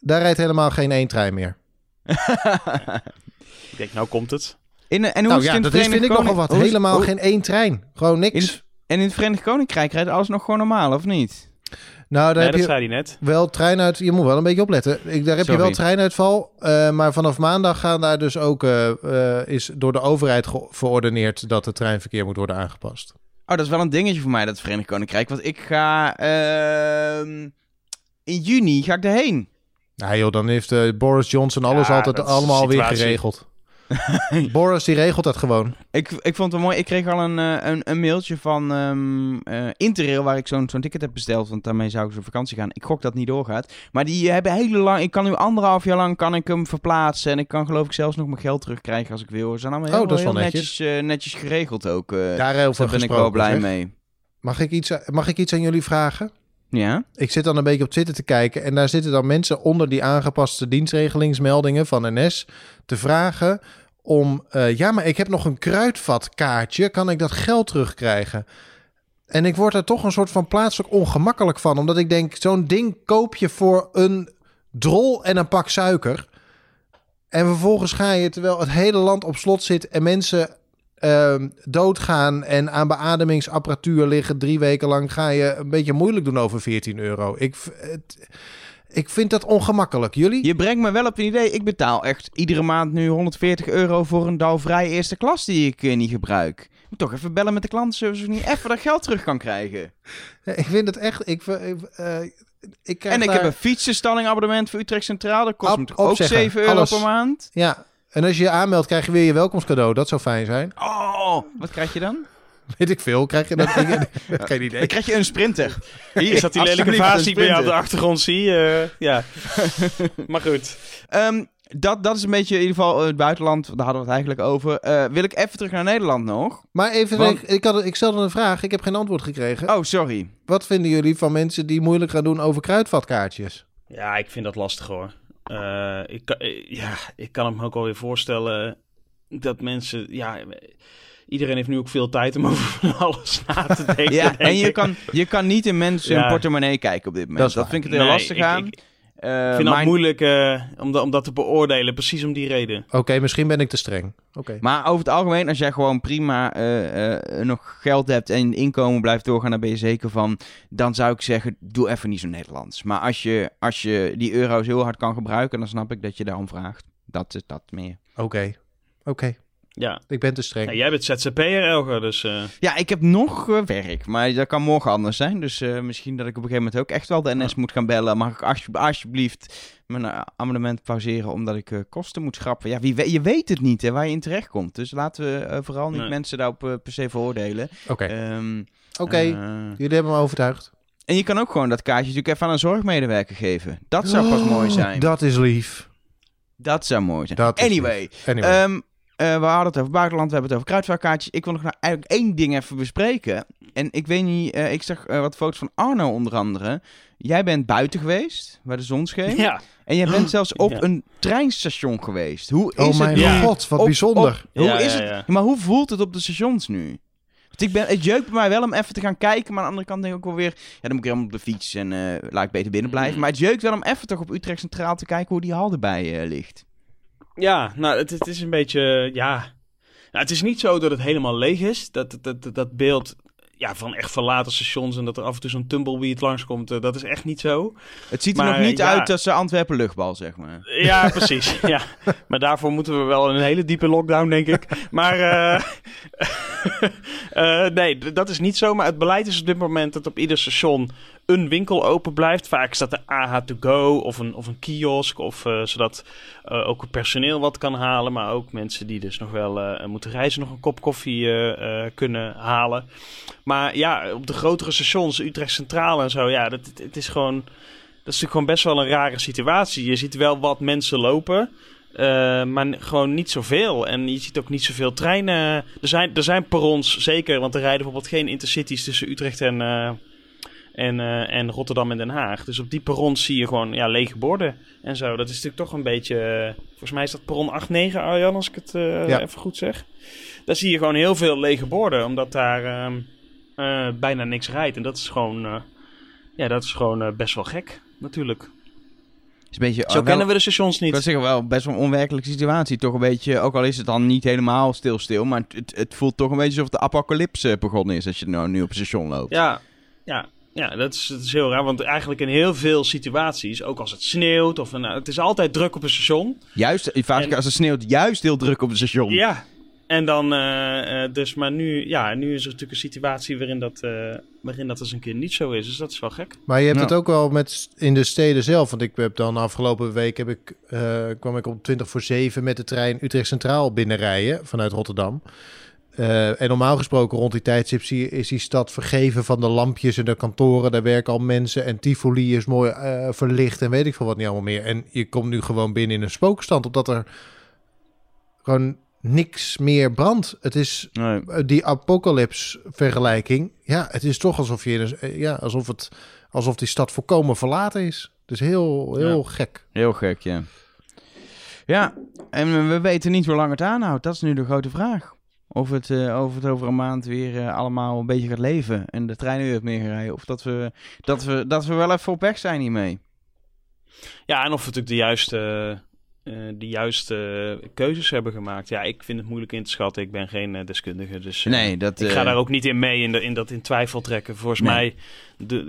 [SPEAKER 2] daar rijdt helemaal geen één trein meer.
[SPEAKER 1] ik denk, nou komt het.
[SPEAKER 3] In, en hoe
[SPEAKER 2] nou
[SPEAKER 3] is het
[SPEAKER 2] ja,
[SPEAKER 3] in
[SPEAKER 2] dat is, vind ik
[SPEAKER 3] Verenigd
[SPEAKER 2] nogal wat.
[SPEAKER 3] Koning-
[SPEAKER 2] Helemaal geen één trein. Gewoon niks.
[SPEAKER 3] In en in het Verenigd Koninkrijk rijdt alles nog gewoon normaal, of niet?
[SPEAKER 2] Nou, daar
[SPEAKER 1] Nee,
[SPEAKER 2] heb
[SPEAKER 1] dat
[SPEAKER 2] je
[SPEAKER 1] zei hij net.
[SPEAKER 2] wel treinuit. Je moet wel een beetje opletten. Ik, daar heb je wel treinuitval. eh, maar vanaf maandag gaan daar dus ook, eh, eh, is door de overheid verordeneerd dat het treinverkeer moet worden aangepast.
[SPEAKER 3] Oh, dat is wel een dingetje voor mij, dat Verenigd Koninkrijk. Want ik ga... ehm, in juni ga ik erheen.
[SPEAKER 2] Nou joh, dan heeft Boris Johnson alles
[SPEAKER 1] Ja,
[SPEAKER 2] altijd allemaal weer geregeld. Boris die regelt dat gewoon.
[SPEAKER 3] Ik, ik vond het wel mooi. Ik kreeg al een, eh, een, een mailtje van eh, Interrail waar ik zo'n zo'n ticket heb besteld. Want daarmee zou ik zo op vakantie gaan. Ik gok dat niet doorgaat. Maar die hebben hele lang... Ik kan nu anderhalf jaar lang kan ik hem verplaatsen. En ik kan geloof ik zelfs nog mijn geld terugkrijgen als ik wil. Ze zijn allemaal
[SPEAKER 2] Oh,
[SPEAKER 3] heel,
[SPEAKER 2] dat is
[SPEAKER 3] heel
[SPEAKER 2] wel
[SPEAKER 3] netjes,
[SPEAKER 2] netjes.
[SPEAKER 3] eh, netjes geregeld ook. eh.
[SPEAKER 2] Daarover
[SPEAKER 3] daar ben ik wel blij
[SPEAKER 2] zeg.
[SPEAKER 3] mee.
[SPEAKER 2] Mag ik, iets, mag ik iets aan jullie vragen?
[SPEAKER 3] Ja?
[SPEAKER 2] Ik zit dan een beetje op Twitter te kijken en daar zitten dan mensen onder die aangepaste dienstregelingsmeldingen van NS te vragen om, eh, ja, maar ik heb nog een kruidvatkaartje, kan ik dat geld terugkrijgen? En ik word er toch een soort van plaatselijk ongemakkelijk van, omdat ik denk, zo'n ding koop je voor een drol en een pak suiker. En vervolgens ga je, terwijl het hele land op slot zit en mensen ehm, doodgaan en aan beademingsapparatuur liggen drie weken lang, ga je een beetje moeilijk doen over 14 euro. Ik, het, ik vind dat ongemakkelijk. Jullie?
[SPEAKER 3] Je brengt me wel op een idee. Ik betaal echt iedere maand nu 140 euro voor een dalvrij eerste klas die ik eh, niet gebruik. Moet toch even bellen met de klantenservice of niet even dat geld terug kan krijgen.
[SPEAKER 2] Ja, ik vind het echt... Ik, ik, eh, ik krijg
[SPEAKER 3] En ik
[SPEAKER 2] daar-
[SPEAKER 3] heb een fietsenstallingabonnement voor Utrecht Centraal. Dat kost me ook
[SPEAKER 2] opzeggen,
[SPEAKER 3] 7 euro
[SPEAKER 2] alles.
[SPEAKER 3] per maand.
[SPEAKER 2] Ja, en als je je aanmeldt, krijg je weer je welkomstcadeau. Dat zou fijn zijn.
[SPEAKER 3] Oh, wat krijg je dan?
[SPEAKER 2] Weet ik veel. Krijg je dat? Geen idee.
[SPEAKER 3] Dan krijg je een sprinter. Hier,
[SPEAKER 1] Is dat die lelijke vaas
[SPEAKER 3] een
[SPEAKER 1] die ik bij jou op de achtergrond zie? Eh, ja. maar goed.
[SPEAKER 3] Ehm, dat, dat is een beetje in ieder geval eh, het buitenland. Daar hadden we het eigenlijk over. Eh, wil ik even terug naar Nederland nog?
[SPEAKER 2] Maar even,
[SPEAKER 3] Want-
[SPEAKER 2] ik, ik, had, ik stelde een vraag. Ik heb geen antwoord gekregen.
[SPEAKER 3] Oh, sorry.
[SPEAKER 2] Wat vinden jullie van mensen die moeilijk gaan doen over kruidvatkaartjes?
[SPEAKER 1] Ja, ik vind dat lastig hoor. Eh, ik, kan- eh, ja, ik kan het me ook alweer voorstellen dat mensen... Ja, iedereen heeft nu ook veel tijd om over van alles na te denken.
[SPEAKER 3] Ja, en je
[SPEAKER 1] ik.
[SPEAKER 3] kan, je kan niet in mensen hun
[SPEAKER 1] Ja.
[SPEAKER 3] portemonnee kijken op dit moment.
[SPEAKER 2] Dat
[SPEAKER 3] vind ik het heel
[SPEAKER 1] Nee,
[SPEAKER 3] lastig
[SPEAKER 1] ik-
[SPEAKER 3] aan.
[SPEAKER 1] Ik,
[SPEAKER 3] Eh,
[SPEAKER 1] vind
[SPEAKER 3] maar,
[SPEAKER 1] het moeilijk eh, om, dat, om dat te beoordelen, precies om die reden.
[SPEAKER 2] Oké, misschien ben ik te streng. Oké.
[SPEAKER 3] maar over het algemeen, als jij gewoon prima eh, eh, nog geld hebt en inkomen blijft doorgaan, daar ben je zeker van. Dan zou ik zeggen, doe even niet zo Nederlands. Maar als je, als je die euro's heel hard kan gebruiken, dan snap ik dat je daarom vraagt. Dat is dat meer.
[SPEAKER 2] Oké. Oké.
[SPEAKER 1] Ja.
[SPEAKER 2] Ik ben te streng.
[SPEAKER 1] Ja, jij bent ZZP'er, Elger, dus... eh,
[SPEAKER 3] Ja, ik heb nog eh, werk, maar dat kan morgen anders zijn. Dus eh, misschien dat ik op een gegeven moment ook echt wel de NS moet gaan bellen. Mag ik alsje- alsjeblieft mijn abonnement pauzeren omdat ik eh, kosten moet schrappen? Ja, wie je weet het niet hè, waar je in terecht komt. Dus laten we vooral niet
[SPEAKER 1] Nee.
[SPEAKER 3] mensen daarop per se veroordelen.
[SPEAKER 2] Oké.
[SPEAKER 3] Ehm,
[SPEAKER 2] Oké.
[SPEAKER 3] eh,
[SPEAKER 2] Jullie hebben me overtuigd.
[SPEAKER 3] en je kan ook gewoon dat kaartje natuurlijk even aan een zorgmedewerker geven. Dat zou pas mooi zijn. Dat,
[SPEAKER 2] Oh, Dat is lief.
[SPEAKER 3] zou mooi zijn.
[SPEAKER 2] Dat is
[SPEAKER 3] anyway,
[SPEAKER 2] Anyway.
[SPEAKER 3] Ehm, eh, we hadden het over buitenland, we hebben het over kruidvaartkaartjes. Ik wil nog nou eigenlijk één ding even bespreken. En ik weet niet, eh, ik zag eh, wat foto's van Arno onder andere. Jij bent buiten geweest, waar de zon scheen.
[SPEAKER 1] ja.
[SPEAKER 3] En jij bent zelfs op
[SPEAKER 1] Ja.
[SPEAKER 3] een treinstation geweest. Hoe is
[SPEAKER 2] oh mijn god, wat
[SPEAKER 3] Op-
[SPEAKER 2] bijzonder.
[SPEAKER 3] op- hoe
[SPEAKER 1] Ja,
[SPEAKER 3] is
[SPEAKER 1] ja,
[SPEAKER 3] het? Maar hoe voelt het op de stations nu? Want ik ben, het jeukt bij mij wel om even te gaan kijken, maar aan de andere kant denk ik ook wel weer... Ja, dan moet ik helemaal op de fiets en eh, laat ik beter binnen blijven.
[SPEAKER 1] Mm.
[SPEAKER 3] Maar het jeukt wel om even toch op Utrecht Centraal te kijken hoe die hal erbij eh, ligt.
[SPEAKER 1] Ja, nou, het, het is een beetje, ja... Nou, het is niet zo dat het helemaal leeg is. Dat, dat, dat, dat beeld ja, van echt verlaten stations en dat er af en toe zo'n tumbleweed langskomt, eh, dat is echt niet zo.
[SPEAKER 3] Het ziet er
[SPEAKER 1] Maar,
[SPEAKER 3] nog niet
[SPEAKER 1] ja.
[SPEAKER 3] uit als de Antwerpen luchtbal, zeg maar.
[SPEAKER 1] Ja, precies. ja. Maar daarvoor moeten we wel een hele diepe lockdown, denk ik. Maar eh, eh, nee, dat is niet zo. Maar het beleid is op dit moment dat op ieder station een winkel open blijft. Vaak staat er AH to go of een, of een kiosk. Of, eh, zodat eh, ook het personeel wat kan halen. Maar ook mensen die dus nog wel eh, moeten reizen nog een kop koffie kunnen halen. Maar ja, op de grotere stations, Utrecht Centraal en zo. Ja, dat, het, is gewoon... Dat is natuurlijk gewoon best wel een rare situatie. Je ziet wel wat mensen lopen, maar gewoon niet zoveel. En je ziet ook niet zoveel treinen. Er zijn, er zijn perrons, zeker, want er rijden bijvoorbeeld geen intercities tussen Utrecht en, en, eh, en Rotterdam en Den Haag. Dus op die perrons zie je gewoon ja, lege borden en zo. Dat is natuurlijk toch een beetje... eh, volgens mij is dat perron 8-9, Arjan, als ik het eh,
[SPEAKER 2] Ja.
[SPEAKER 1] even goed zeg. Daar zie je gewoon heel veel lege borden, omdat daar ehm, eh, bijna niks rijdt. En dat is gewoon, ja, dat is gewoon best wel gek, natuurlijk.
[SPEAKER 3] Is een beetje,
[SPEAKER 1] Zo
[SPEAKER 3] wel-
[SPEAKER 1] kennen we de stations niet.
[SPEAKER 3] zeggen, wel best wel een onwerkelijke situatie. Toch een beetje, ook al is het dan niet helemaal stil-stil, maar het, het voelt toch een beetje alsof de apocalypse begonnen is als je nou nu op het station loopt.
[SPEAKER 1] Ja, ja, ja dat, is, dat is heel raar. Want eigenlijk in heel veel situaties, ook als het sneeuwt of een, het is altijd druk op een station.
[SPEAKER 3] Juist, vaak
[SPEAKER 1] En-
[SPEAKER 3] als het sneeuwt, juist heel druk op het station.
[SPEAKER 1] Ja. En dan, eh, eh, dus, maar nu, ja, nu is er natuurlijk een situatie waarin dat, eh, waarin dat eens een keer niet zo is. Dus dat is wel gek.
[SPEAKER 2] Maar je hebt
[SPEAKER 3] Ja.
[SPEAKER 2] het ook wel met in de steden zelf. Want ik heb dan afgelopen week heb ik, eh, kwam ik om 20 voor 7 met de trein Utrecht Centraal binnenrijden vanuit Rotterdam. Eh, en normaal gesproken rond die tijdstip je- is die stad vergeven van de lampjes en de kantoren. Daar werken al mensen en Tivoli is mooi eh, verlicht en weet ik veel wat niet allemaal meer. En je komt nu gewoon binnen in een spookstand omdat er gewoon niks meer brandt. Het is
[SPEAKER 3] Nee.
[SPEAKER 2] eh, die apocalypse vergelijking. Ja, het is toch alsof je ja, alsof het alsof die stad volkomen verlaten is. Dus heel heel gek.
[SPEAKER 3] Heel gek, ja. Ja, en we weten niet hoe lang het aanhoudt. Dat is nu de grote vraag. Of het, of het over een maand weer eh, allemaal een beetje gaat leven en de treinen weer meer gaan rijden. Of dat we, dat, we, dat we wel even op weg zijn hiermee.
[SPEAKER 1] Ja, en of we natuurlijk de juiste, eh, de juiste keuzes hebben gemaakt. Ja, ik vind het moeilijk in te schatten. Ik ben geen deskundige, dus...
[SPEAKER 3] Nee, dat...
[SPEAKER 1] Ik ga daar ook niet in mee in, de, in dat in twijfel trekken. Volgens
[SPEAKER 3] Nee.
[SPEAKER 1] mij de,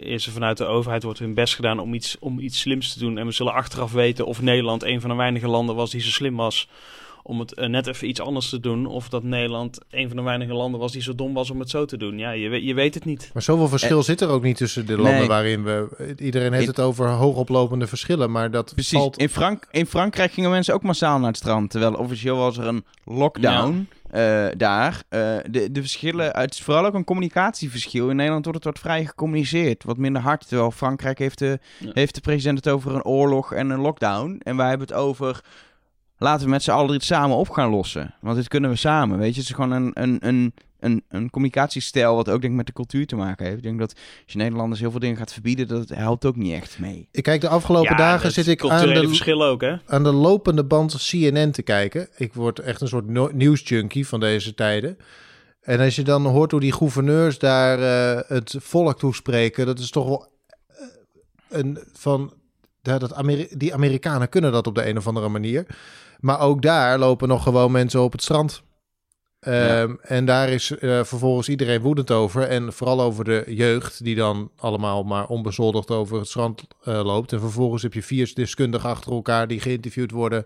[SPEAKER 1] is er vanuit de overheid wordt hun best gedaan om iets, om iets slims te doen. En we zullen achteraf weten of Nederland een van de weinige landen was die zo slim was om het eh, net even iets anders te doen. Of dat Nederland een van de weinige landen was die zo dom was om het zo te doen. Ja, je, weet- je weet het niet.
[SPEAKER 2] Maar zoveel verschil zit er ook niet tussen de landen
[SPEAKER 3] Nee.
[SPEAKER 2] waarin we... Iedereen heeft
[SPEAKER 3] In-
[SPEAKER 2] het over hoogoplopende verschillen, maar dat
[SPEAKER 3] Precies.
[SPEAKER 2] valt...
[SPEAKER 3] In, Frank in Frankrijk gingen mensen ook massaal naar het strand. Terwijl officieel was er een lockdown eh, daar. Eh, de, de verschillen, het is vooral ook een communicatieverschil. In Nederland wordt het wat vrij gecommuniceerd. Wat minder hard. Terwijl Frankrijk heeft de,
[SPEAKER 1] Ja.
[SPEAKER 3] heeft de president het over een oorlog en een lockdown. En wij hebben het over... Laten we met z'n allen dit samen op gaan lossen. Want dit kunnen we samen. Weet je, het is gewoon een, een, een, een, een communicatiestijl wat ook denk ik met de cultuur te maken heeft. Ik denk dat als je Nederlanders heel veel dingen gaat verbieden, dat helpt ook niet echt mee.
[SPEAKER 2] Ik kijk, de afgelopen
[SPEAKER 1] Ja,
[SPEAKER 2] dagen zit ik aan de,
[SPEAKER 1] verschillen ook, hè?
[SPEAKER 2] aan de lopende band CNN te kijken. Ik word echt een soort no- nieuwsjunkie van deze tijden. En als je dan hoort hoe die gouverneurs daar eh, het volk toespreken, dat is toch wel eh, een van ja, dat Ameri- die Amerikanen kunnen dat op de een of andere manier. Maar ook daar lopen nog gewoon mensen op het strand. Ehm, En daar is eh, vervolgens iedereen woedend over. En vooral over de jeugd, die dan allemaal maar onbezoldigd over het strand eh, loopt. En vervolgens heb je vier deskundigen achter elkaar die geïnterviewd worden.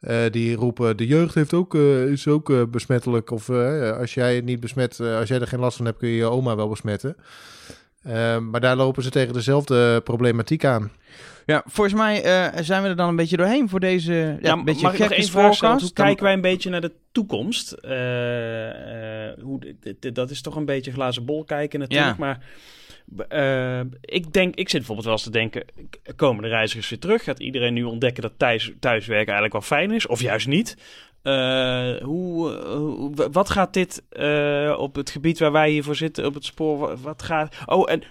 [SPEAKER 2] eh, die roepen: de jeugd heeft ook, is ook besmettelijk. Of als jij het niet besmet, als jij er geen last van hebt, kun je je oma wel besmetten. Ehm, maar daar lopen ze tegen dezelfde problematiek aan.
[SPEAKER 3] Ja, volgens mij eh, zijn we er dan een beetje doorheen voor deze ja,
[SPEAKER 1] Ja,
[SPEAKER 3] een beetje
[SPEAKER 1] mag ik nog
[SPEAKER 3] gekke
[SPEAKER 1] één vraag stellen?
[SPEAKER 3] voorkast.
[SPEAKER 1] Hoe
[SPEAKER 3] Dan-
[SPEAKER 1] kijken wij een beetje naar de toekomst? Eh, eh, hoe, dat is toch een beetje glazen bol kijken natuurlijk.
[SPEAKER 3] Ja.
[SPEAKER 1] Maar ik denk, ik zit bijvoorbeeld wel eens te denken, komen de reizigers weer terug? Gaat iedereen nu ontdekken dat thuis, thuiswerken eigenlijk wel fijn is? Of juist niet? Eh, eh, hoe- wat gaat dit eh, op het gebied waar wij hiervoor zitten, op het spoor, wa- wat gaat... Oh, en...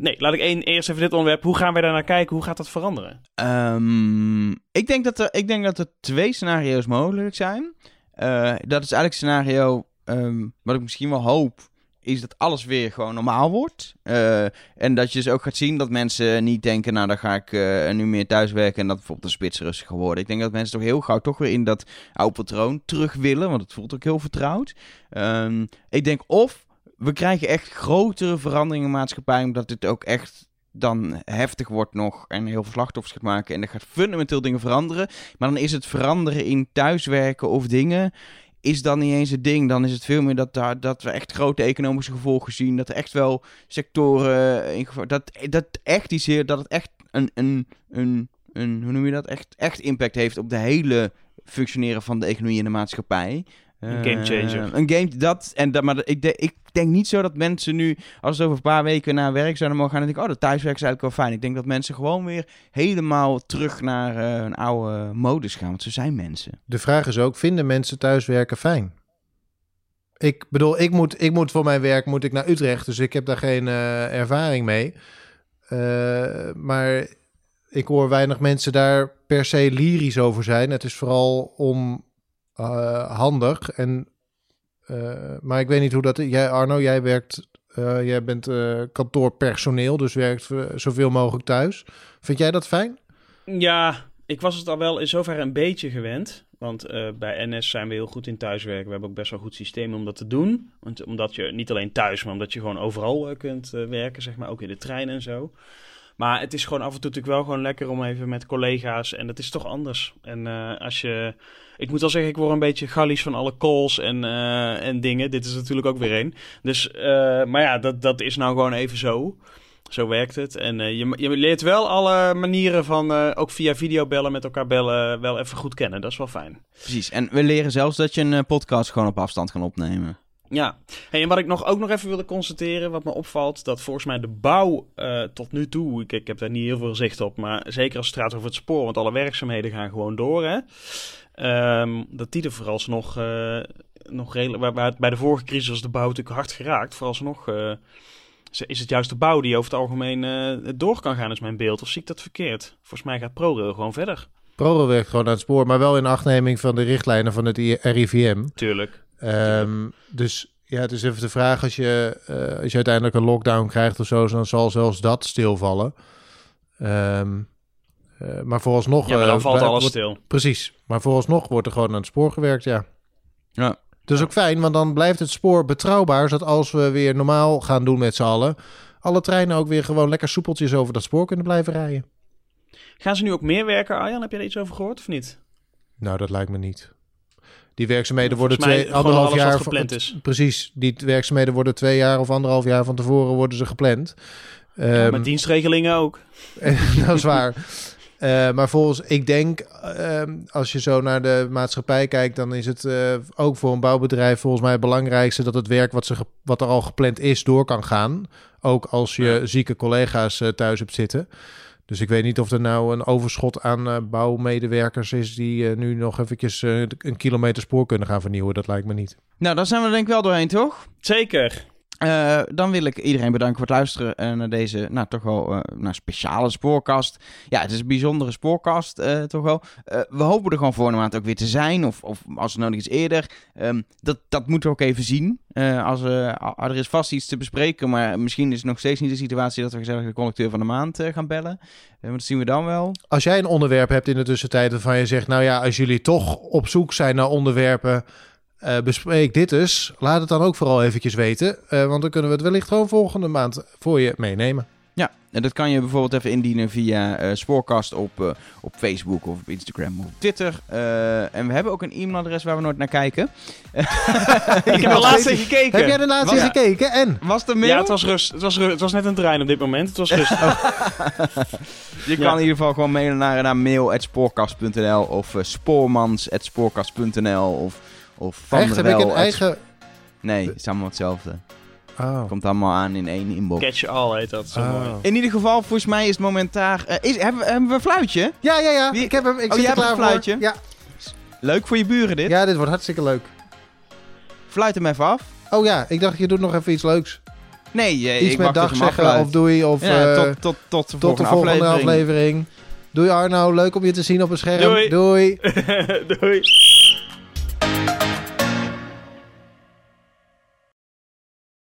[SPEAKER 1] nee, laat ik één, eerst even dit onderwerp. Hoe gaan wij daar naar kijken? Hoe gaat dat veranderen?
[SPEAKER 3] Ehm, ik, denk dat er, ik denk dat er twee scenario's mogelijk zijn. Dat is eigenlijk scenario ehm, wat ik misschien wel hoop, is dat alles weer gewoon normaal wordt. Eh, en dat je dus ook gaat zien dat mensen niet denken, nou dan ga ik eh, nu meer thuiswerken en dat bijvoorbeeld de spits rustiger worden. Ik denk dat mensen toch heel gauw toch weer in dat oude patroon terug willen, want het voelt ook heel vertrouwd. Ehm, ik denk of we krijgen echt grotere veranderingen in de maatschappij, omdat dit ook echt dan heftig wordt nog en heel veel slachtoffers gaat maken en er gaat fundamenteel dingen veranderen. Maar dan is het veranderen in thuiswerken of dingen is dan niet eens het ding. Dan is het veel meer dat, daar, dat we echt grote economische gevolgen zien. Dat er echt wel sectoren in geval. Dat, dat echt iets dat het echt een, een, een, een, hoe noem je dat? Echt, echt impact heeft op de hele functioneren van de economie en de maatschappij.
[SPEAKER 1] Een gamechanger.
[SPEAKER 3] Eh, een game, dat, en dat, maar ik, de- ik denk niet zo dat mensen nu, als ze over een paar weken naar werk zouden mogen gaan, dan denk ik, oh, dat thuiswerk is eigenlijk wel fijn. Ik denk dat mensen gewoon weer helemaal terug naar eh, een oude modus gaan, want zo zijn mensen.
[SPEAKER 2] De vraag is ook, vinden mensen thuiswerken fijn? Ik bedoel, ik moet, ik moet voor mijn werk moet ik naar Utrecht, dus ik heb daar geen eh, ervaring mee. Eh, maar ik hoor weinig mensen daar per se lyrisch over zijn. Het is vooral onhandig. en, eh, maar ik weet niet hoe dat... Jij, Arno, jij werkt... eh, jij bent eh, kantoorpersoneel, dus werkt eh, zoveel mogelijk thuis. Vind jij dat fijn?
[SPEAKER 1] Ja, ik was het al wel in zoverre een beetje gewend. Want eh, bij NS zijn we heel goed in thuiswerken. We hebben ook best wel goed systeem om dat te doen. Want, omdat je niet alleen thuis, maar omdat je gewoon overal eh, kunt eh, werken, zeg maar. Ook in de trein en zo. Maar het is gewoon af en toe natuurlijk wel gewoon lekker om even met collega's. En dat is toch anders. En eh, als je... Ik moet wel zeggen, ik word een beetje gallisch van alle calls en, eh, en dingen. Dit is natuurlijk ook weer één. Dus, eh, maar ja, dat, dat is nou gewoon even zo. Zo werkt het. En je, je leert wel alle manieren van, ook via videobellen met elkaar bellen, wel even goed kennen. Dat is wel fijn.
[SPEAKER 3] Precies, en we leren zelfs dat je een podcast gewoon op afstand kan opnemen.
[SPEAKER 1] Ja, hey, en wat ik nog, ook nog even wilde constateren, wat me opvalt, dat volgens mij de bouw eh, tot nu toe, ik, ik heb daar niet heel veel zicht op, maar zeker als het gaat over het spoor, want alle werkzaamheden gaan gewoon door, hè, Ehm, dat die er vooralsnog eh, nog redelijk, waar, bij de vorige crisis was de bouw natuurlijk hard geraakt, vooralsnog eh, is het juist de bouw die over het algemeen door kan gaan, is mijn beeld, of zie ik dat verkeerd? Volgens mij gaat ProRail gewoon verder,
[SPEAKER 2] ProRail werkt gewoon aan het spoor, maar wel in achtneming van de richtlijnen van het RIVM.
[SPEAKER 1] tuurlijk.
[SPEAKER 2] Ehm, dus ja, het is even de vraag als je, eh, als je uiteindelijk een lockdown krijgt of zo, dan zal zelfs dat stilvallen. Ehm, eh, maar vooralsnog...
[SPEAKER 1] Ja, maar dan
[SPEAKER 2] eh,
[SPEAKER 1] valt alles
[SPEAKER 2] wordt-
[SPEAKER 1] stil.
[SPEAKER 2] Precies, maar vooralsnog wordt er gewoon aan het spoor gewerkt, ja.
[SPEAKER 3] Ja.
[SPEAKER 2] Dat is ook fijn, want dan blijft het spoor betrouwbaar, zodat als we weer normaal gaan doen met z'n allen, alle treinen ook weer gewoon lekker soepeltjes over dat spoor kunnen blijven rijden.
[SPEAKER 1] Gaan ze nu ook meer werken, Arjan? Heb je er iets over gehoord of niet?
[SPEAKER 2] Nou, dat lijkt me niet. Die werkzaamheden worden twee, anderhalf jaar
[SPEAKER 1] gepland
[SPEAKER 2] van-
[SPEAKER 1] is.
[SPEAKER 2] Precies, die werkzaamheden worden twee jaar of anderhalf jaar van tevoren worden ze gepland. Ehm,
[SPEAKER 1] Met dienstregelingen ook.
[SPEAKER 2] dat is waar. Eh, maar volgens, ik denk, ehm, als je zo naar de maatschappij kijkt, dan is het eh, ook voor een bouwbedrijf volgens mij het belangrijkste dat het werk wat, ze, wat er al gepland is door kan gaan. Ook als je
[SPEAKER 1] Ja.
[SPEAKER 2] zieke collega's eh, thuis hebt zitten. Dus ik weet niet of er nou een overschot aan eh, bouwmedewerkers is die eh, nu nog eventjes eh, een kilometer spoor kunnen gaan vernieuwen. Dat lijkt me niet.
[SPEAKER 3] Nou, daar zijn we denk ik wel doorheen, toch?
[SPEAKER 1] Zeker.
[SPEAKER 3] Eh, dan wil ik iedereen bedanken voor het luisteren eh, naar deze, nou toch wel, nou, speciale spoorkast. Ja, het is een bijzondere spoorkast, toch wel. We hopen er gewoon volgende maand ook weer te zijn, of, of als het nodig is eerder. Ehm, dat, dat moeten we ook even zien. Als, er is vast iets te bespreken, maar misschien is het nog steeds niet de situatie dat we gezellig de conducteur van de maand gaan bellen. Dat zien we dan wel.
[SPEAKER 2] Als jij een onderwerp hebt in de tussentijd waarvan je zegt, nou ja, als jullie toch op zoek zijn naar onderwerpen, eh, bespreek dit eens. Laat het dan ook vooral eventjes weten, eh, want dan kunnen we het wellicht gewoon volgende maand voor je meenemen.
[SPEAKER 3] Ja, en dat kan je bijvoorbeeld even indienen via eh, Spoorkast op, eh, op Facebook of op Instagram of Twitter. Eh, en we hebben ook een e-mailadres waar we nooit naar kijken.
[SPEAKER 1] Ik heb er laatst
[SPEAKER 2] weet
[SPEAKER 1] in gekeken.
[SPEAKER 2] Heb jij de laatste
[SPEAKER 3] Wat?
[SPEAKER 2] gekeken? En?
[SPEAKER 3] Was er mail?
[SPEAKER 1] Ja, het was, rust, het, was ru- het was net een trein op dit moment. Het was rustig.
[SPEAKER 3] Je
[SPEAKER 1] Ja.
[SPEAKER 3] kan in ieder geval gewoon mailen naar, naar mail.spoorkast.nl of uh, spoormans.spoorkast.nl of, of van
[SPEAKER 2] Echt, heb ik een eigen...
[SPEAKER 3] Nee, het is allemaal hetzelfde.
[SPEAKER 2] Oh.
[SPEAKER 3] Komt allemaal aan in één inbox.
[SPEAKER 1] Catch all heet dat. Zo
[SPEAKER 2] Oh.
[SPEAKER 1] mooi.
[SPEAKER 3] In ieder geval, volgens mij is het momentaar... eh, is, hebben, we- hebben we een fluitje?
[SPEAKER 2] Ja, ja, ja.
[SPEAKER 3] Wie-
[SPEAKER 2] Ik heb hem. Ik
[SPEAKER 3] Oh,
[SPEAKER 2] zit
[SPEAKER 3] jij
[SPEAKER 2] er
[SPEAKER 3] hebt
[SPEAKER 2] klaar
[SPEAKER 3] een
[SPEAKER 2] voor.
[SPEAKER 3] fluitje?
[SPEAKER 2] Ja.
[SPEAKER 3] Leuk voor je buren dit.
[SPEAKER 2] ja, dit wordt hartstikke leuk.
[SPEAKER 3] Fluit hem even af.
[SPEAKER 2] Oh ja, ik dacht je doet nog even iets leuks.
[SPEAKER 3] Nee, eh,
[SPEAKER 2] Iets
[SPEAKER 3] ik
[SPEAKER 2] met dag
[SPEAKER 3] je
[SPEAKER 2] zeggen
[SPEAKER 3] afluit.
[SPEAKER 2] of doei of
[SPEAKER 3] Ja,
[SPEAKER 2] eh,
[SPEAKER 3] tot, tot, tot de
[SPEAKER 2] tot de
[SPEAKER 3] volgende,
[SPEAKER 2] volgende
[SPEAKER 3] aflevering.
[SPEAKER 2] aflevering. Doei Arno, leuk om je te zien op een scherm.
[SPEAKER 1] Doei.
[SPEAKER 2] doei.
[SPEAKER 1] Doei.